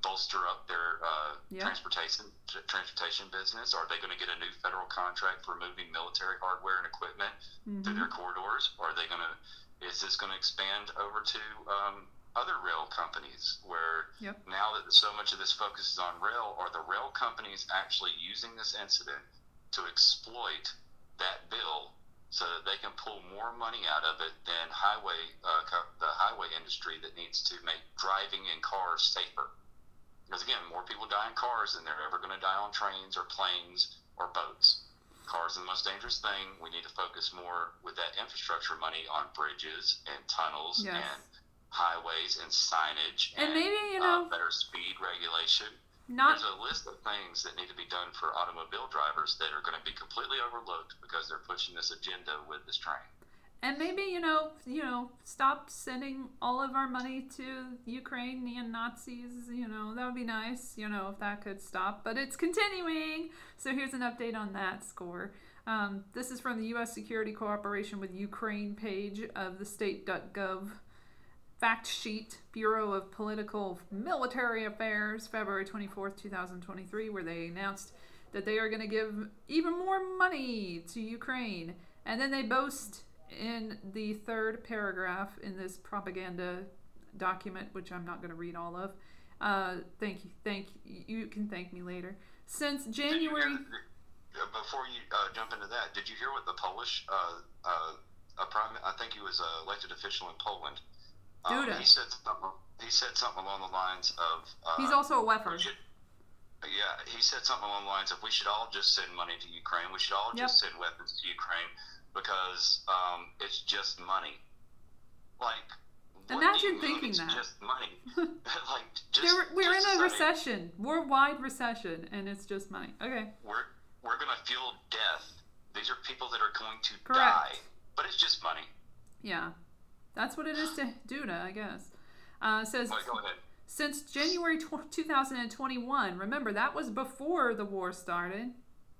bolster up their uh, Yeah. transportation tr- transportation business? Are they going to get a new federal contract for moving military hardware and equipment through Mhm. their corridors? Or Are they going to? Is this going to expand over to um, other rail companies where Yep. now that so much of this focuses on rail, are the rail companies actually using this incident to exploit that bill so that they can pull more money out of it than highway uh, co- the highway industry that needs to make driving in cars safer? Because again, more people die in cars than they're ever going to die on trains or planes or boats. Cars are the most dangerous thing. We need to focus more with that infrastructure money on bridges and tunnels Yes. and highways and signage And maybe, you uh, know- better speed regulation. Not- There's a list of things that need to be done for automobile drivers that are going to be completely overlooked because they're pushing this agenda with this train. And maybe you know, you know, stop sending all of our money to Ukrainian Nazis. You know, that would be nice. You know, if that could stop. But it's continuing. So here's an update on that score. Um, this is from the U.S. Security Cooperation with Ukraine page of the state.gov fact sheet, Bureau of Political Military Affairs, February 24th, 2023, where they announced that they are going to give even more money to Ukraine. And then they boast in the third paragraph in this propaganda document, which I'm not going to read all of. Uh, thank you, thank you. You can thank me later. Since January, Before you uh, jump into that, did you hear what the Polish, uh, uh, a prime, I think he was an elected official in Poland. Um, he said something. He said something along the lines of. Uh, he's also a Weffer. should- Yeah, he said something along the lines of we should all just send money to Ukraine. We should all just send weapons to Ukraine because um, it's just money. Like, Imagine thinking it's that. Just money. like, just, we're just in a recession, worldwide recession, and it's just money. Okay. We're we're gonna feel death. These are people that are going to Correct. die, but it's just money. Yeah, that's what it is to Duda, I guess. Uh, says Wait, go ahead. since January tw- 2021. Remember that was before the war started.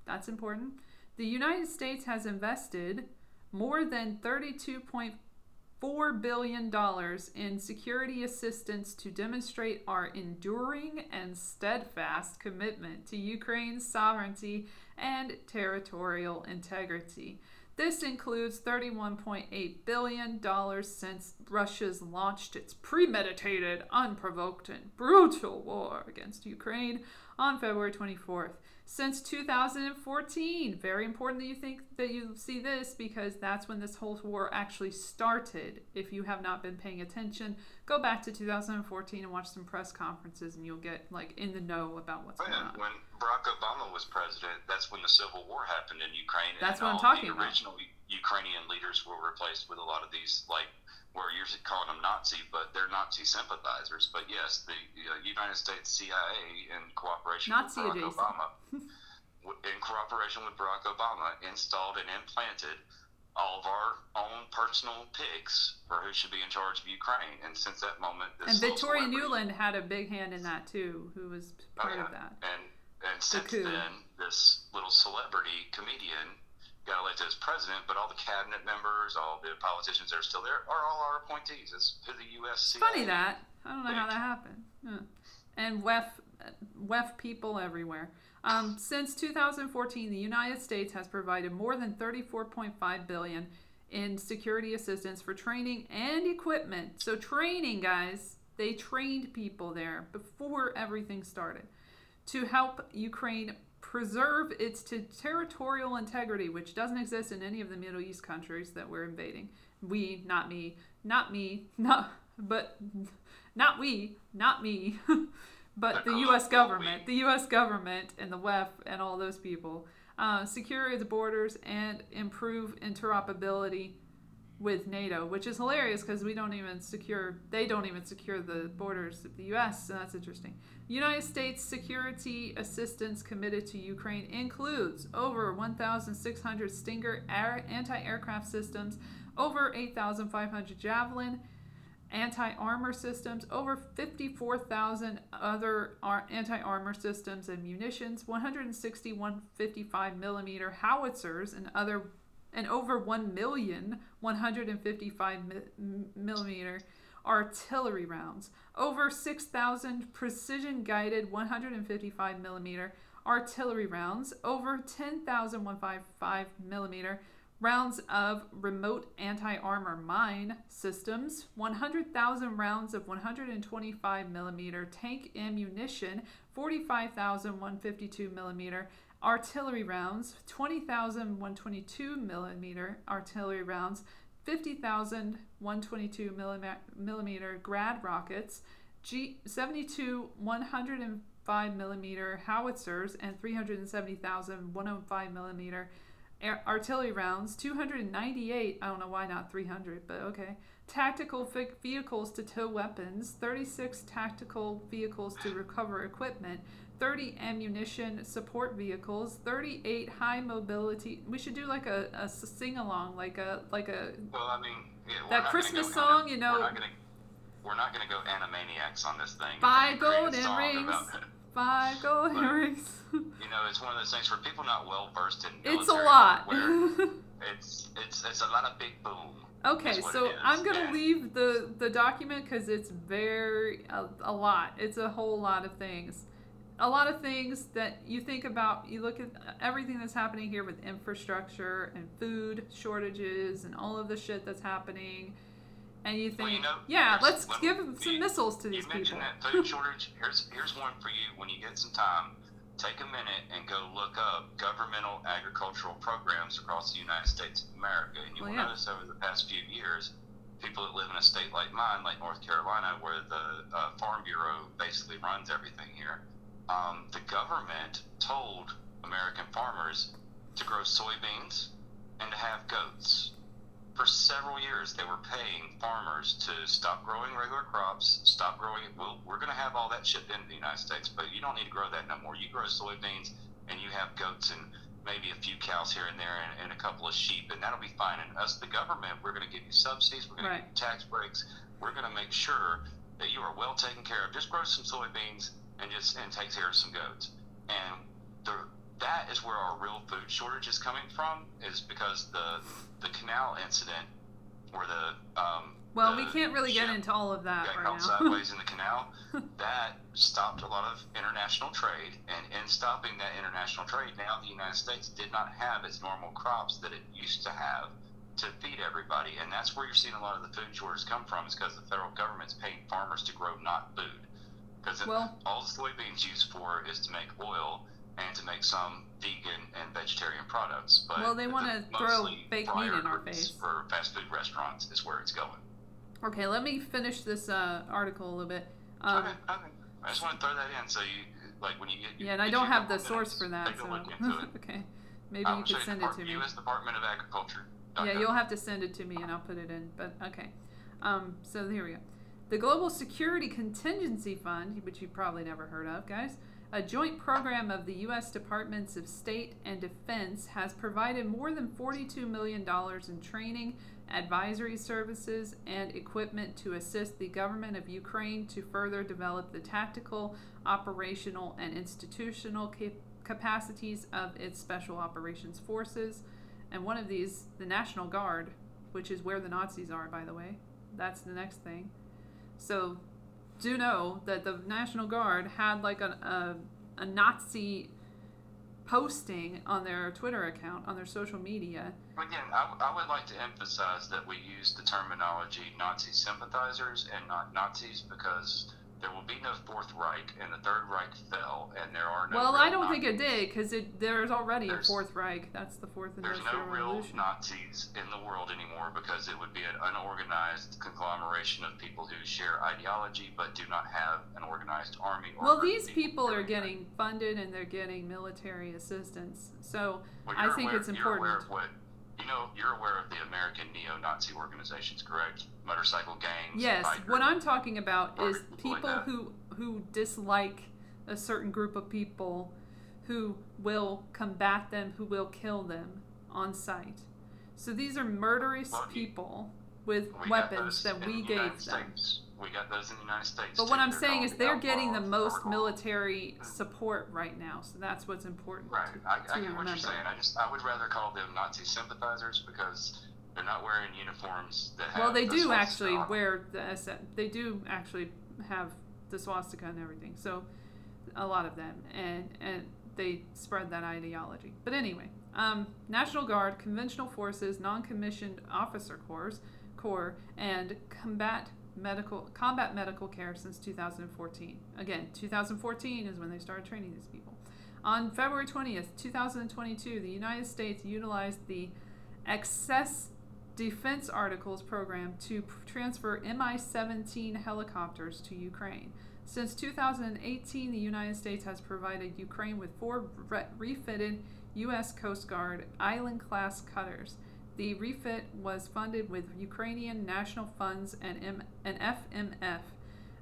That's important. The United States has invested more than 32.4 billion dollars in security assistance to demonstrate our enduring and steadfast commitment to Ukraine's sovereignty and territorial integrity. This includes $31.8 billion since Russia's launched its premeditated, unprovoked, and brutal war against Ukraine on February 24th. Since 2014, very important that you think that you see this because that's when this whole war actually started. If you have not been paying attention, go back to 2014 and watch some press conferences, and you'll get like in the know about what's going on. When Barack Obama was president, that's when the Civil War happened in Ukraine. That's and what I'm talking the about. original Ukrainian leaders were replaced with a lot of these, like, where you're calling them Nazi, but they're Nazi sympathizers. But yes, the uh, United States CIA, in cooperation Nazi with Barack adjacent. Obama, w- in cooperation with Barack Obama, installed and implanted all of our own personal picks for who should be in charge of Ukraine. And since that moment, this And Victoria Nuland had a big hand in that too, who was oh, part of that. and and since coup. then, this little celebrity comedian got elected as president, but all the cabinet members, all the politicians that are still there, are all our appointees. It's who the U.S. Funny that. I don't know how that happened. Huh. And WEF, WEF people everywhere. Um, since 2014, the United States has provided more than 34.5 billion in security assistance for training and equipment. So, training, guys, they trained people there before everything started to help Ukraine preserve its territorial integrity, which doesn't exist in any of the Middle East countries that we're invading. We, not me, not me, not, but not we, not me, but the U.S. government, the U.S. government and the WEF and all those people. Uh, secure the borders and improve interoperability with NATO, which is hilarious because we don't even secure, they don't even secure the borders of the U.S., so that's interesting. United States security assistance committed to Ukraine includes over 1,600 Stinger air, anti aircraft systems, over 8,500 Javelin anti armor systems, over 54,000 other anti armor systems and munitions, 160 155 millimeter howitzers and other and over 1 million 155 millimeter artillery rounds, over 6,000 precision guided 155 millimeter artillery rounds, over 10,000 155 millimeter rounds of remote anti armor mine systems, 100,000 rounds of 125 millimeter tank ammunition, 45,000 152 millimeter artillery rounds, 20,000 122 millimeter artillery rounds, 50,000 122 millimeter grad rockets, G 72 105 millimeter howitzers, and 370,000 105 artillery rounds, 298, I don't know why not 300, but okay. Tactical vehicles to tow weapons, 36 tactical vehicles to recover equipment, 30 ammunition support vehicles, 38 high mobility. We should do like a, a sing along, like a like a Well, I mean, yeah, that Christmas go song, you know. We're not not gonna go animaniacs on this thing. Five and golden rings. About it. Five golden But- rings. You know, it's one of those things for people not well versed in It's a lot. It's it's it's a lot of big boom. Okay, so. I'm gonna And- leave the the document because it's very a, a lot. It's a whole lot of things, a lot of things that you think about. You look at everything that's happening here with infrastructure and food shortages and all of the shit that's happening, and you think, Well, you know, yeah, let's give some you- missiles to these people. You people. mentioned that food shortage. Here's here's one for you. When you get some time, take a minute and go look up governmental agricultural programs across the United States of America, and you Well, will yeah. notice over the past few years, people that live in a state like mine, like North Carolina, where the uh, Farm Bureau basically runs everything here, um, the government told American farmers to grow soybeans and to have goats for several years they were paying farmers to stop growing regular crops, stop growing. Well, we're going to have all that shipped into the United States, but you don't need to grow that no more. You grow soybeans and you have goats and maybe a few cows here and there and, and a couple of sheep, and that'll be fine. And us, the government, we're going to give you subsidies, we're going Right. to give you tax breaks, we're going to make sure that you are well taken care of. Just grow some soybeans and just and take care of some goats. And the that is where our real food shortage is coming from, is because the the canal incident where the um, well, the we can't really get into all of that got right now. sideways in the canal. that stopped a lot of international trade, and in stopping that international trade, now the United States did not have its normal crops that it used to have to feed everybody, and that's where you're seeing a lot of the food shortages come from, is because the federal government's paying farmers to grow not food, because Well- all the soybeans used for is to make oil and to make some vegan and vegetarian products. But Well, they wanna the- throw fake meat in our face. for fast food restaurants is where it's going. Okay, let me finish this uh, article a little bit. Um, okay, okay. I just want to throw that in so you like when you get Yeah, and I don't have the source for that, so a look into it. okay, maybe you could send it to me. U.S. Department of Agriculture. Yeah, you'll have to send it to me and I'll put it in. But okay. Um, so here we go. The Global Security Contingency Fund, which you probably never heard of, guys, a joint program of the U.S. Departments of State and Defense, has provided more than $42 million in training, advisory services, and equipment to assist the government of Ukraine to further develop the tactical, operational, and institutional cap- capacities of its special operations forces. And one of these, the National Guard, which is where the Nazis are, by the way, that's the next thing. So, do know that the National Guard had like a, a, Nazi posting on their Twitter account, on their social media. Again, I, I would like to emphasize that we use the terminology Nazi sympathizers and not Nazis because there will be no Fourth Reich, and the Third Reich fell, and there are no. well, real I don't Nazis. think it did because it, there's already There's- a Fourth Reich. That's the Fourth There's no real Revolution. Nazis in the world anymore because it would be an unorganized conglomeration of people who share ideology but do not have an organized army. Or Well, these people are getting funded and they're getting military assistance. So Well, I think aware- it's important. Aware of what you know. You're aware of the American neo-Nazi organizations, correct? Motorcycle gangs. Yes, biker- what I'm talking about is people like who who dislike a certain group of people who will combat them, who will kill them on sight. So these are murderous people with We weapons that we the gave United them. States. We got those in the United States. But too. what I'm They're saying is they're getting the most military support right now. So that's what's important Right. to, I, to I get what remember. you're saying. I just I would rather call them Nazi sympathizers because they're not wearing uniforms that have. Well, they the do actually on wear the. They do actually have the swastika and everything. So a lot of them, and and they spread that ideology. But anyway, um, National Guard, conventional forces, non-commissioned officer corps, corps, and combat medical combat medical care since 2014. Again, 2014 is when they started training these people. On February 20th, 2022, the United States utilized the Excess Defense Articles program to transfer Mi 17 helicopters to Ukraine. Since 2018, the United States has provided Ukraine with four re- refitted U.S. Coast Guard island class cutters. The refit was funded with Ukrainian national funds and, M- and FMF.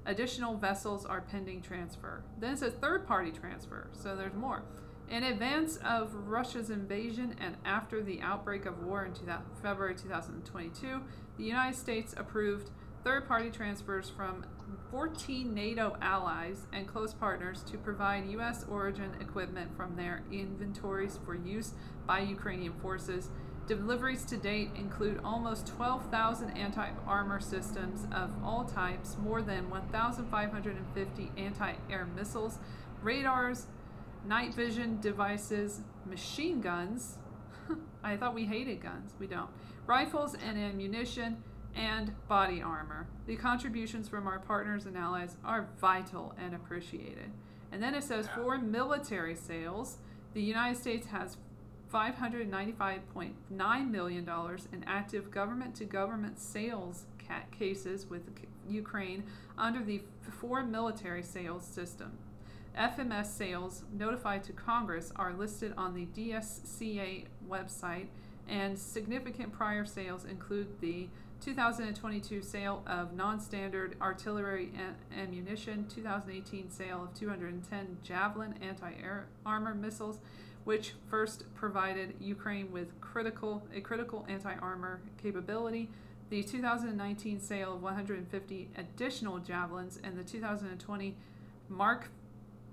Additional vessels are pending transfer. Then it says third party transfer, so there's more. In advance of Russia's invasion and after the outbreak of war in 2000, February 2022, the United States approved third party transfers from 14 NATO allies and close partners to provide U.S. origin equipment from their inventories for use by Ukrainian forces. Deliveries to date include almost 12,000 anti armor systems of all types, more than 1,550 anti air missiles, radars, night vision devices, machine guns. I thought we hated guns. We don't. Rifles and ammunition and body armor. The contributions from our partners and allies are vital and appreciated. And then it says for military sales, the United States has $595.9 million in active government to government sales ca- cases with Ukraine under the foreign military sales system. FMS sales notified to Congress are listed on the DSCA website, and significant prior sales include the 2022 sale of non standard artillery ammunition, 2018 sale of 210 Javelin anti armor missiles, which first provided Ukraine with critical a critical anti armor capability. The 2019 sale of 150 additional javelins and the 2020 Mark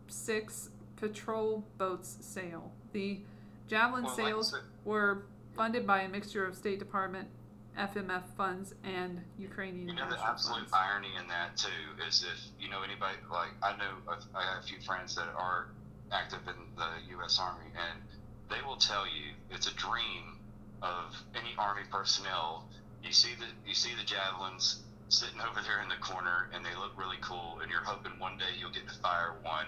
Six patrol boats sale. The javelin Well, sales said- were funded by a mixture of State Department, FMF funds, and Ukrainian You know the absolute funds. irony in that too is if you know anybody like I know I have a few friends that are active in the U.S. Army and they will tell you it's a dream of any Army personnel. You see the you see the javelins sitting over there in the corner and they look really cool and you're hoping one day you'll get to fire one.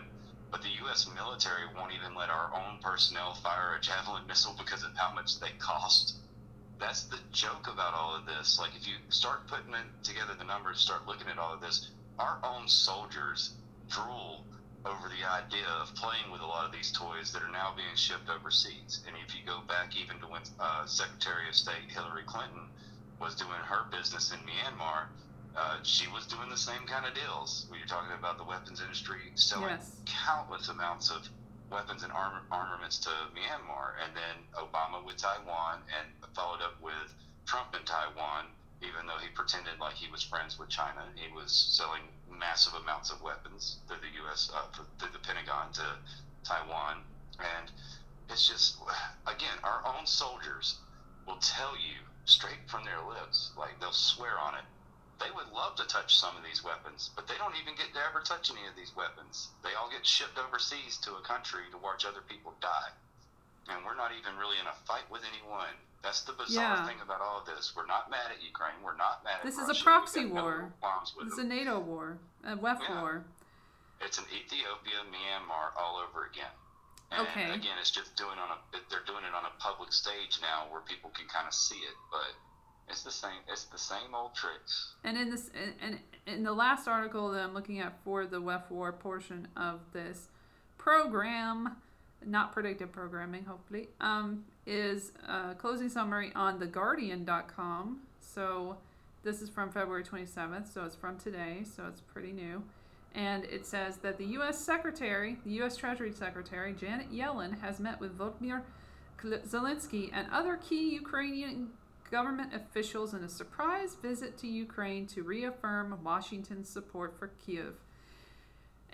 But the U.S. military won't even let our own personnel fire a javelin missile because of how much they cost that's the joke about all of this. Like, if you start putting together, the numbers, start looking at all of this, our own soldiers drool over the idea of playing with a lot of these toys that are now being shipped overseas. And if you go back even to when uh, Secretary of State Hillary Clinton was doing her business in Myanmar, uh, she was doing the same kind of deals. When you're talking about the weapons industry selling Yes. countless amounts of weapons and armor, armaments to Myanmar, and then Obama with Taiwan, and followed up with Trump in Taiwan. Even though he pretended like he was friends with China, he was selling massive amounts of weapons through the U.S. Uh, through the Pentagon to Taiwan, and it's just again our own soldiers will tell you straight from their lips, like they'll swear on it. They would love to touch some of these weapons, but they don't even get to ever touch any of these weapons. They all get shipped overseas to a country to watch other people die. and we're not even really in a fight with anyone. That's the bizarre Yeah. thing about all of this. We're not mad at Ukraine. We're not mad at This is a proxy no war. It's a. NATO war, a WEF Yeah. war. It's an Ethiopia, Myanmar all over again. And Okay. again, it's just doing on a they're doing it on a public stage now where people can kind of see it, but it's the same it's the same old tricks. And in this, and, and in the last article that I'm looking at for the WEF war portion of this program, not predictive programming, hopefully, um, is a closing summary on theguardian.com. So this is from February 27th, so it's from today, so it's pretty new. And it says that the U.S. Secretary, the U.S. Treasury Secretary, Janet Yellen, has met with Volodymyr Zelensky and other key Ukrainian government officials in a surprise visit to Ukraine to reaffirm Washington's support for Kiev.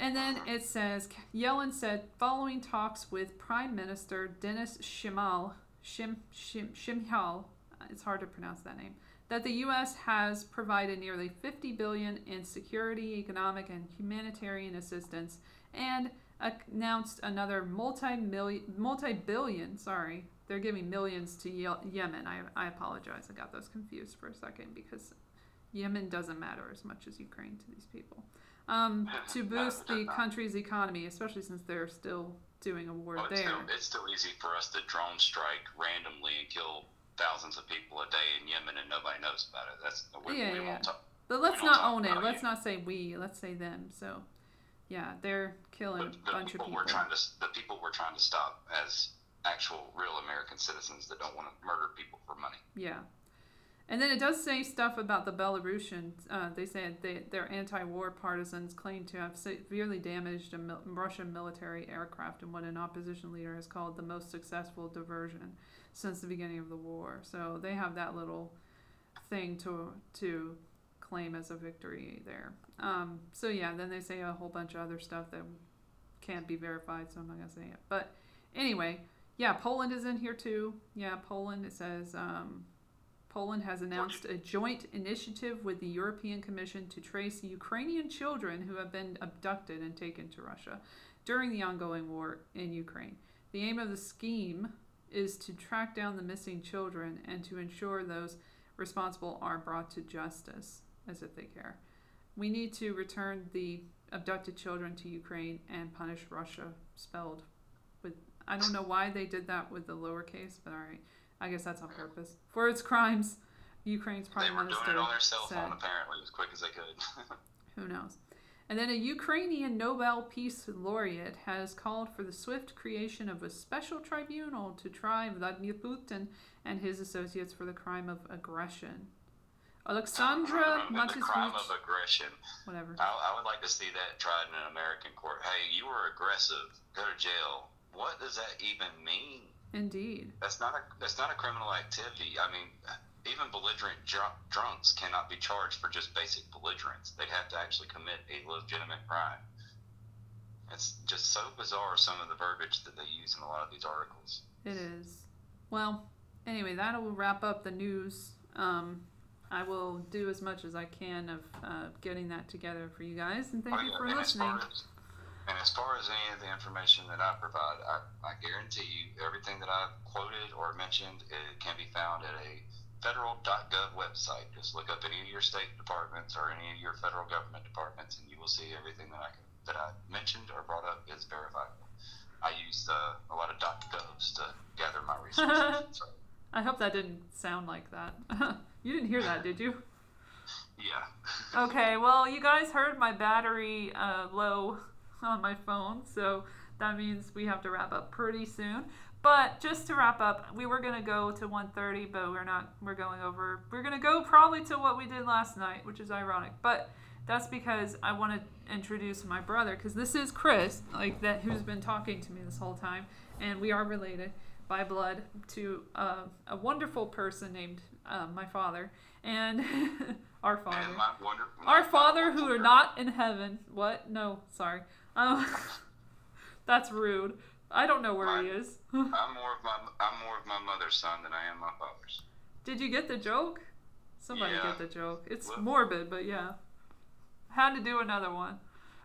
And then it says Yellen said following talks with Prime Minister Denis Shimal, Shim, Shim, Shimhal, it's hard to pronounce that name, that the U.S. has provided nearly 50 billion in security, economic, and humanitarian assistance, and announced another multi-million, multi-billion, sorry, they're giving millions to Ye- Yemen. I, I apologize, I got those confused for a second because Yemen doesn't matter as much as Ukraine to these people. Um, to boost the country's economy, especially since they're still doing a war Well, it's, there. still, it's still easy for us to drone strike randomly and kill thousands of people a day in Yemen and nobody knows about it. That's we, yeah, we yeah. won't talk. But let's don't own it. Let's not say we. Let's say them. So, yeah, they're killing a bunch of people people. we're trying to the people we're trying to stop as actual real American citizens that don't want to murder people for money. Yeah. And then it does say stuff about the Belarusians. Uh, they said they, their anti war partisans claim to have severely damaged a mil- Russian military aircraft in what an opposition leader has called the most successful diversion since the beginning of the war. So they have that little thing to, to claim as a victory there. Um, so yeah, then they say a whole bunch of other stuff that can't be verified, so I'm not to say it. But anyway, yeah, Poland is in here too. Yeah, Poland, it says. Um, Poland has announced a joint initiative with the European Commission to trace Ukrainian children who have been abducted and taken to Russia during the ongoing war in Ukraine. The aim of the scheme is to track down the missing children and to ensure those responsible are brought to justice, as if they care. We need to return the abducted children to Ukraine and punish Russia, spelled with. I don't know why they did that with the lowercase, but all right. I guess that's on purpose. For its crimes, Ukraine's They prime were minister doing it on their cell said, phone apparently as quick as they could. who knows? And then a Ukrainian Nobel Peace Laureate has called for the swift creation of a special tribunal to try Vladimir Putin and his associates for the crime of aggression. Alexandra the crime of aggression. whatever. I, I would like to see that tried in an American court. Hey, you were aggressive. Go to jail. What does that even mean? Indeed. That's not a that's not a criminal activity. I mean, even belligerent drunk, drunks cannot be charged for just basic belligerence. They'd have to actually commit a legitimate crime. It's just so bizarre some of the verbiage that they use in a lot of these articles. It is. Well, anyway, that'll wrap up the news. Um, I will do as much as I can of uh, getting that together for you guys, and thank Oh, you for and as listening. far as- And as far as any of the information that I provide, I, I guarantee you everything that I've quoted or mentioned it can be found at a federal.gov website. Just look up any of your state departments or any of your federal government departments, and you will see everything that I can, that I mentioned or brought up is verifiable. I used uh, a lot of .govs to gather my resources. so, I hope that didn't sound like that. you didn't hear that, did you? yeah. Okay, well, you guys heard my battery uh, low on my phone, so that means we have to wrap up pretty soon. But just to wrap up, we were gonna go to 1:30, but we're not. We're going over. We're gonna go probably to what we did last night, which is ironic. But that's because I want to introduce my brother, because this is Chris, like that, who's been talking to me this whole time, and we are related by blood to uh, a wonderful person named uh, my father and our father. And wonder, Our Father who are not in heaven. What? No, sorry. Um, that's rude. I don't know where he is. I'm more of my I'm more of my mother's son than I am my father's. Did you get the joke? Somebody Yeah. get the joke. It's morbid, but yeah. Had to do another one.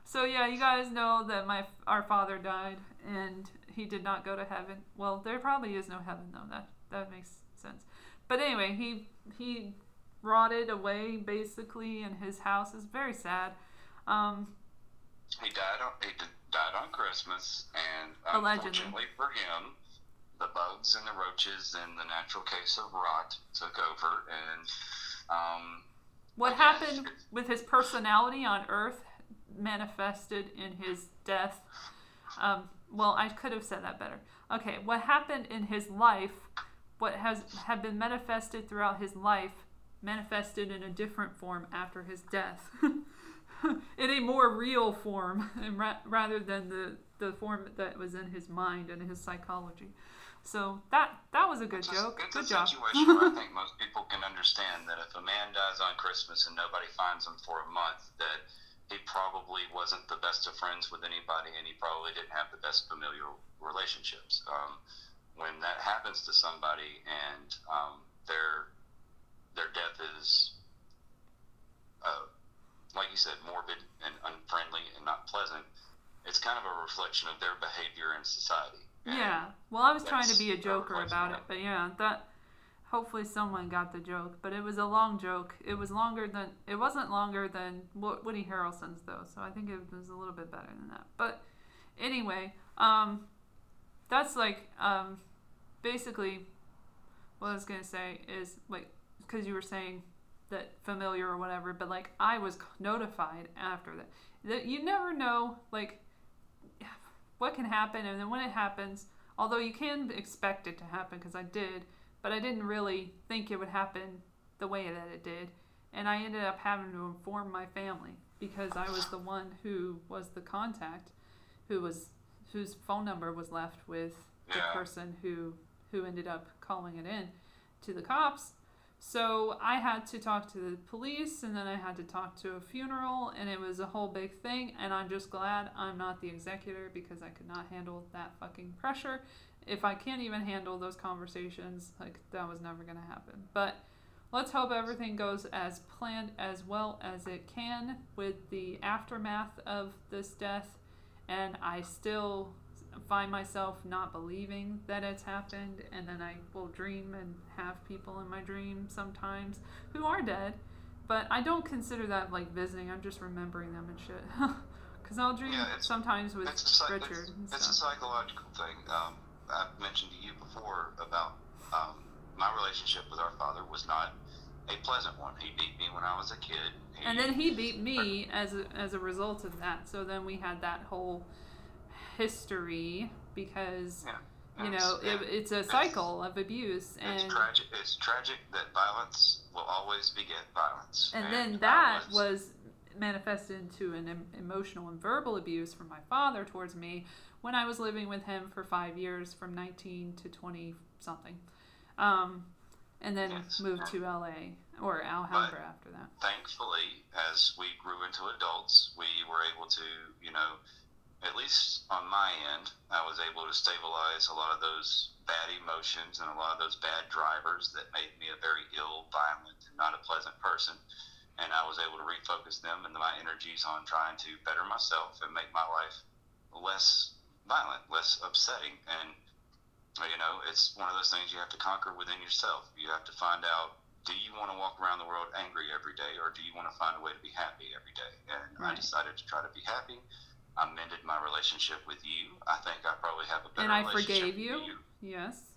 So yeah, you guys know that my our father died, and he did not go to heaven. Well, there probably is no heaven though. That that makes sense. But anyway, he he rotted away basically and his house. is very sad. Um, He died on he died on Christmas, and Allegedly. unfortunately for him, the bugs and the roaches and the natural case of rot took over, and um, what happened with his personality on Earth manifested in his death. Um, well, I could have said that better. Okay, what happened in his life, what has had been manifested throughout his life, manifested in a different form after his death, in a more real form, and ra- rather than the the form that was in his mind and his psychology. So that that was a good joke. it's Good a job. situation where I think most people can understand that if a man dies on Christmas and nobody finds him for a month, that he probably wasn't the best of friends with anybody, and he probably didn't have the best familial relationships. Um, when that happens to somebody and um, their their death is, uh, like you said, morbid and unfriendly and not pleasant, it's kind of a reflection of their behavior in society. Yeah. Well, I was trying to be a joker about it, but yeah, that hopefully someone got the joke. But it was a long joke. It was longer than it wasn't longer than Wo- Woody Harrelson's though, so I think it was a little bit better than that. But anyway, um, that's like um, basically what I was gonna say is like because you were saying that familiar or whatever, but like I was notified after that. That you never know like what can happen and then when it happens although you can expect it to happen because i did but i didn't really think it would happen the way that it did and i ended up having to inform my family because i was the one who was the contact who was whose phone number was left with the person who who ended up calling it in to the cops so I had to talk to the police and then I had to talk to a funeral and it was a whole big thing and I'm just glad I'm not the executor because I could not handle that fucking pressure. If I can't even handle those conversations, like that was never going to happen. But let's hope everything goes as planned as well as it can with the aftermath of this death and I still find myself not believing that it's happened and then I will dream and have people in my dream sometimes who are dead but I don't consider that like visiting I'm just remembering them and shit because I'll dream Yeah, sometimes with it's a, Richard it's, and it's a psychological thing. Um, I've mentioned to you before about um, my relationship with our father was not a pleasant one. He beat me when I was a kid. He, and then he beat me as a, as a result of that so then we had that whole history because you know it, it's a cycle of abuse and it's tragic. It's tragic that violence will always beget violence. and then that was- was manifested into an em- emotional and verbal abuse from my father towards me when I was living with him for five years, from 19 to 20 something, um, and then moved to LA or Alhambra after that. thankfully, as we grew into adults, we were able to, you know, at least on my end, I was able to stabilize a lot of those bad emotions and a lot of those bad drivers that made me a very ill, violent, and not a pleasant person. And I was able to refocus them and my energies on trying to better myself and make my life less violent, less upsetting. And, you know, it's one of those things you have to conquer within yourself. You have to find out do you want to walk around the world angry every day or do you want to find a way to be happy every day? And I decided to try to be happy. I mended my relationship with you. I think I probably have a better And I relationship forgave with you. Yes.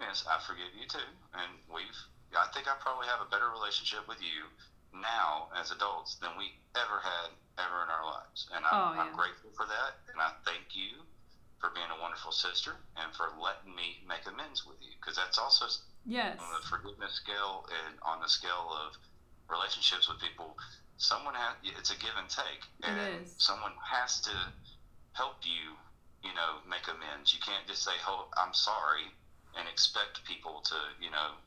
Yes, I forgive you too. And we've, I think I probably have a better relationship with you now as adults than we ever had ever in our lives. And I'm, Oh, I'm grateful for that. And I thank you for being a wonderful sister and for letting me make amends with you. Because that's also Yes. on the forgiveness scale and on the scale of relationships with people, someone has, it's a give and take. And is. someone has to help you, you know, make amends. You can't just say, "Oh, I'm sorry," and expect people to, you know,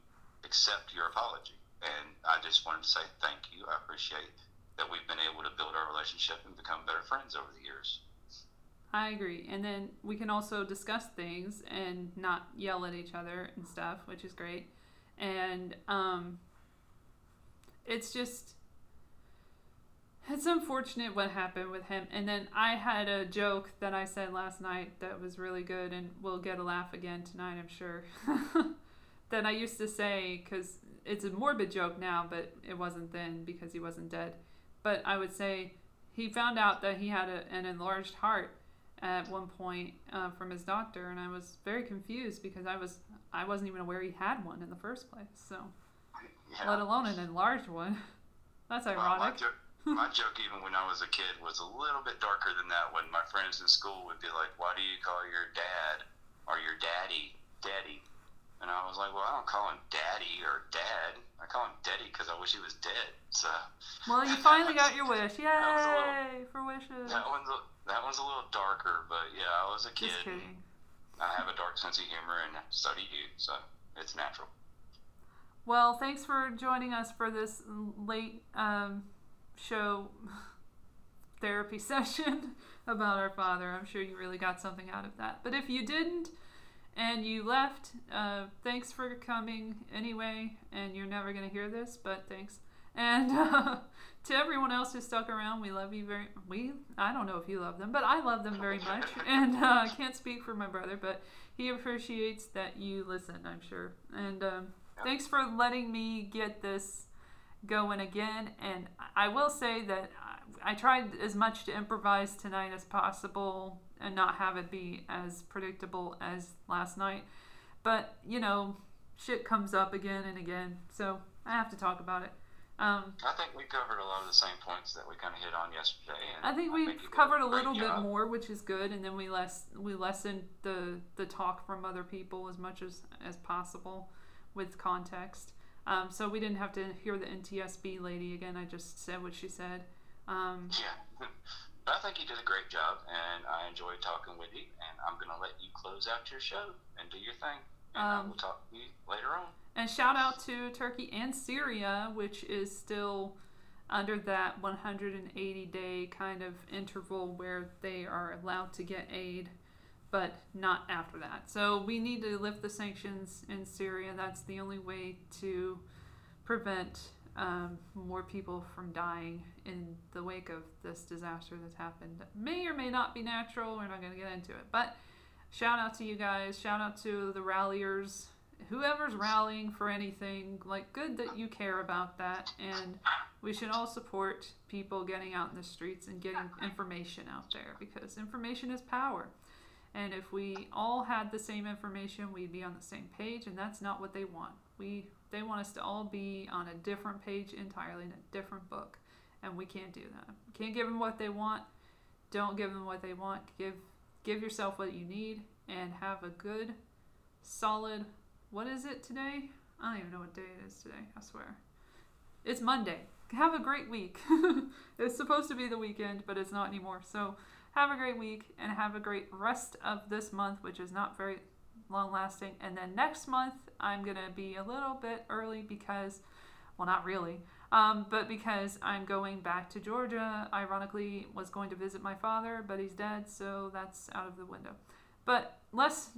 accept your apology. And I just wanted to say thank you. I appreciate that we've been able to build our relationship and become better friends over the years. I agree. And then we can also discuss things and not yell at each other and stuff, which is great. And um, it's just it's unfortunate what happened with him. And then I had a joke that I said last night that was really good, and we'll get a laugh again tonight, I'm sure. that I used to say because it's a morbid joke now, but it wasn't then because he wasn't dead. But I would say he found out that he had a, an enlarged heart at one point uh, from his doctor, and I was very confused because I was I wasn't even aware he had one in the first place. So, Yeah. let alone an enlarged one. That's Well, my, ironic. joke, my joke, even when I was a kid, was a little bit darker than that. When my friends in school would be like, "Why do you call your dad or your daddy daddy?" And I was like, "Well, I don't call him daddy or dad. I call him daddy because I wish he was dead." So Well, you finally got your wish. a little- Yay for wishes. that one's a, that one's a little darker. But yeah, I was a kid. Just kidding. I have a dark sense of humor, and so do you. So it's natural. Well, thanks for joining us for this late um, show therapy session about our father. I'm sure you really got something out of that. But if you didn't and you left, uh, thanks for coming anyway. And you're never going to hear this, but thanks. And uh, to everyone else who stuck around, we love you very. We I don't know if you love them, but I love them very much. And uh, I can't speak for my brother, but he appreciates that you listen. I'm sure. And um, thanks for letting me get this going again. And I will say that I tried as much to improvise tonight as possible and not have it be as predictable as last night. But you know, shit comes up again and again, so I have to talk about it. Um, I think we covered a lot of the same points that we kind of hit on yesterday. And I think we've covered a little bit job. more, which is good, and then we less we lessened the the talk from other people as much as as possible with context. Um, so we didn't have to hear the NTSB lady again. I just said what she said. Um, Yeah. But I think you did a great job, and I enjoyed talking with you. And I'm going to let you close out your show and do your thing. And I Um, will talk to you later on. And shout out to Turkey and Syria, which is still under that 180 day kind of interval where they are allowed to get aid, but not after that. So we need to lift the sanctions in Syria. That's the only way to prevent um, more people from dying in the wake of this disaster that's happened. May or may not be natural. We're not going to get into it. But shout out to you guys. Shout out to the ralliers. Whoever's rallying for anything, like, good that you care about that. And we should all support people getting out in the streets and getting information out there because information is power. And if we all had the same information, we'd be on the same page, and that's not what they want. We they want us to all be on a different page entirely in a different book, and we can't do that. Can't give them what they want. Don't give them what they want. Give give yourself what you need, and have a good, solid. What is it today? I don't even know what day it is today. I swear. It's Monday. Have a great week. it's supposed to be the weekend, but it's not anymore. So have a great week and have a great rest of this month, which is not very long lasting. And then next month, I'm going to be a little bit early because, well, not really, um, but because I'm going back to Georgia. Ironically, was going to visit my father, but he's dead, so that's out of the window. But less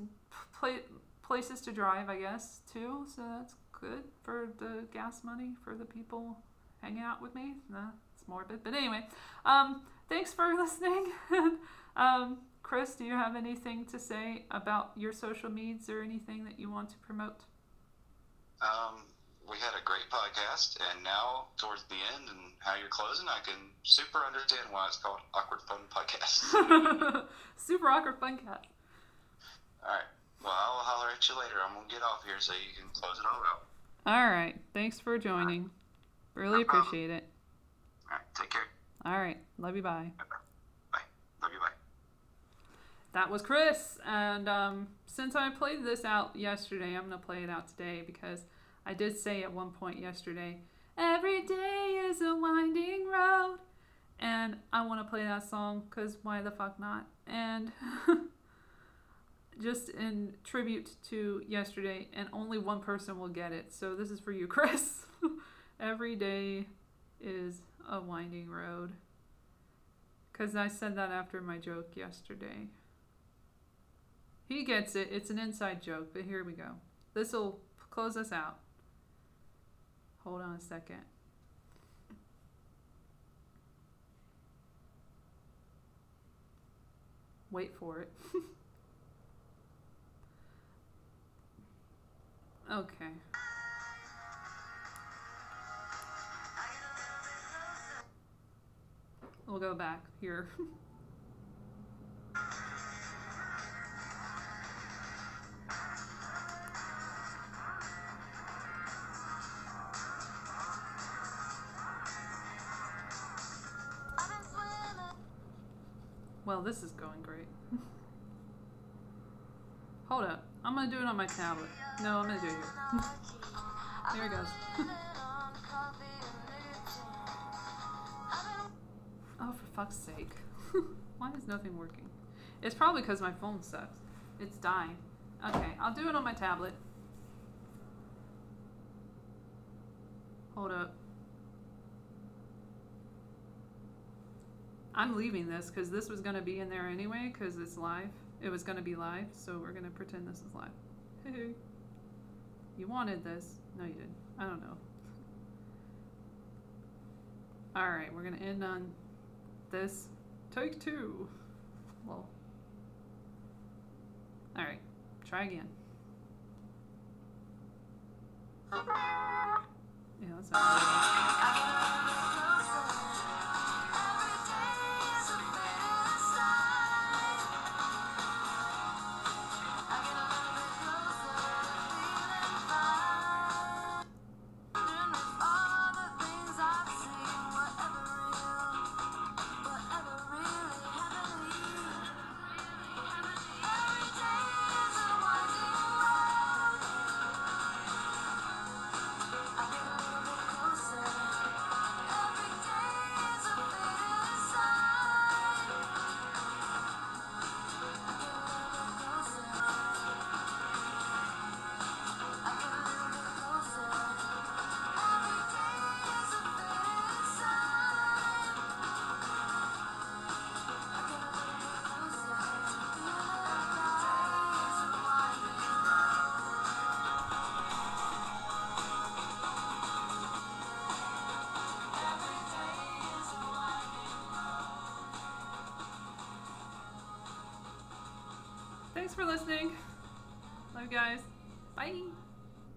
pla- places to drive, I guess, too. So that's good for the gas money for the people hanging out with me. Nah, it's morbid. But anyway, um, thanks for listening. um, Chris, do you have anything to say about your social medias or anything that you want to promote? Um, we had a great podcast, and now towards the end and how you're closing, I can super understand why it's called Awkward Fun Podcast. Super awkward fun cat. all right. Well, I'll holler at you later. I'm gonna get off here so you can close it all out. All right. Thanks for joining. Really appreciate it. All right. Take care. All right. Love you. Bye. Bye. Love you. Bye. That was Chris. And um, since I played this out yesterday, I'm going to play it out today because I did say at one point yesterday, every day is a winding road. And I want to play that song because why the fuck not? And just in tribute to yesterday, and only one person will get it. So this is for you, Chris. every day is a winding road. Because I said that after my joke yesterday. He gets it. It's an inside joke, but here we go. This will close us out. Hold on a second. Wait for it. okay. We'll go back here. well, this is going great. Hold up. I'm gonna do it on my tablet. No, I'm gonna do it here. there it goes. fuck's sake. Why is nothing working? It's probably because my phone sucks. It's dying. Okay, I'll do it on my tablet. Hold up. I'm leaving this because this was going to be in there anyway because it's live. It was going to be live, so we're going to pretend this is live. Hey, you wanted this. No, you didn't. I don't know. Alright, we're going to end on this. Take two. Well. Alright, try again. Yeah, that's not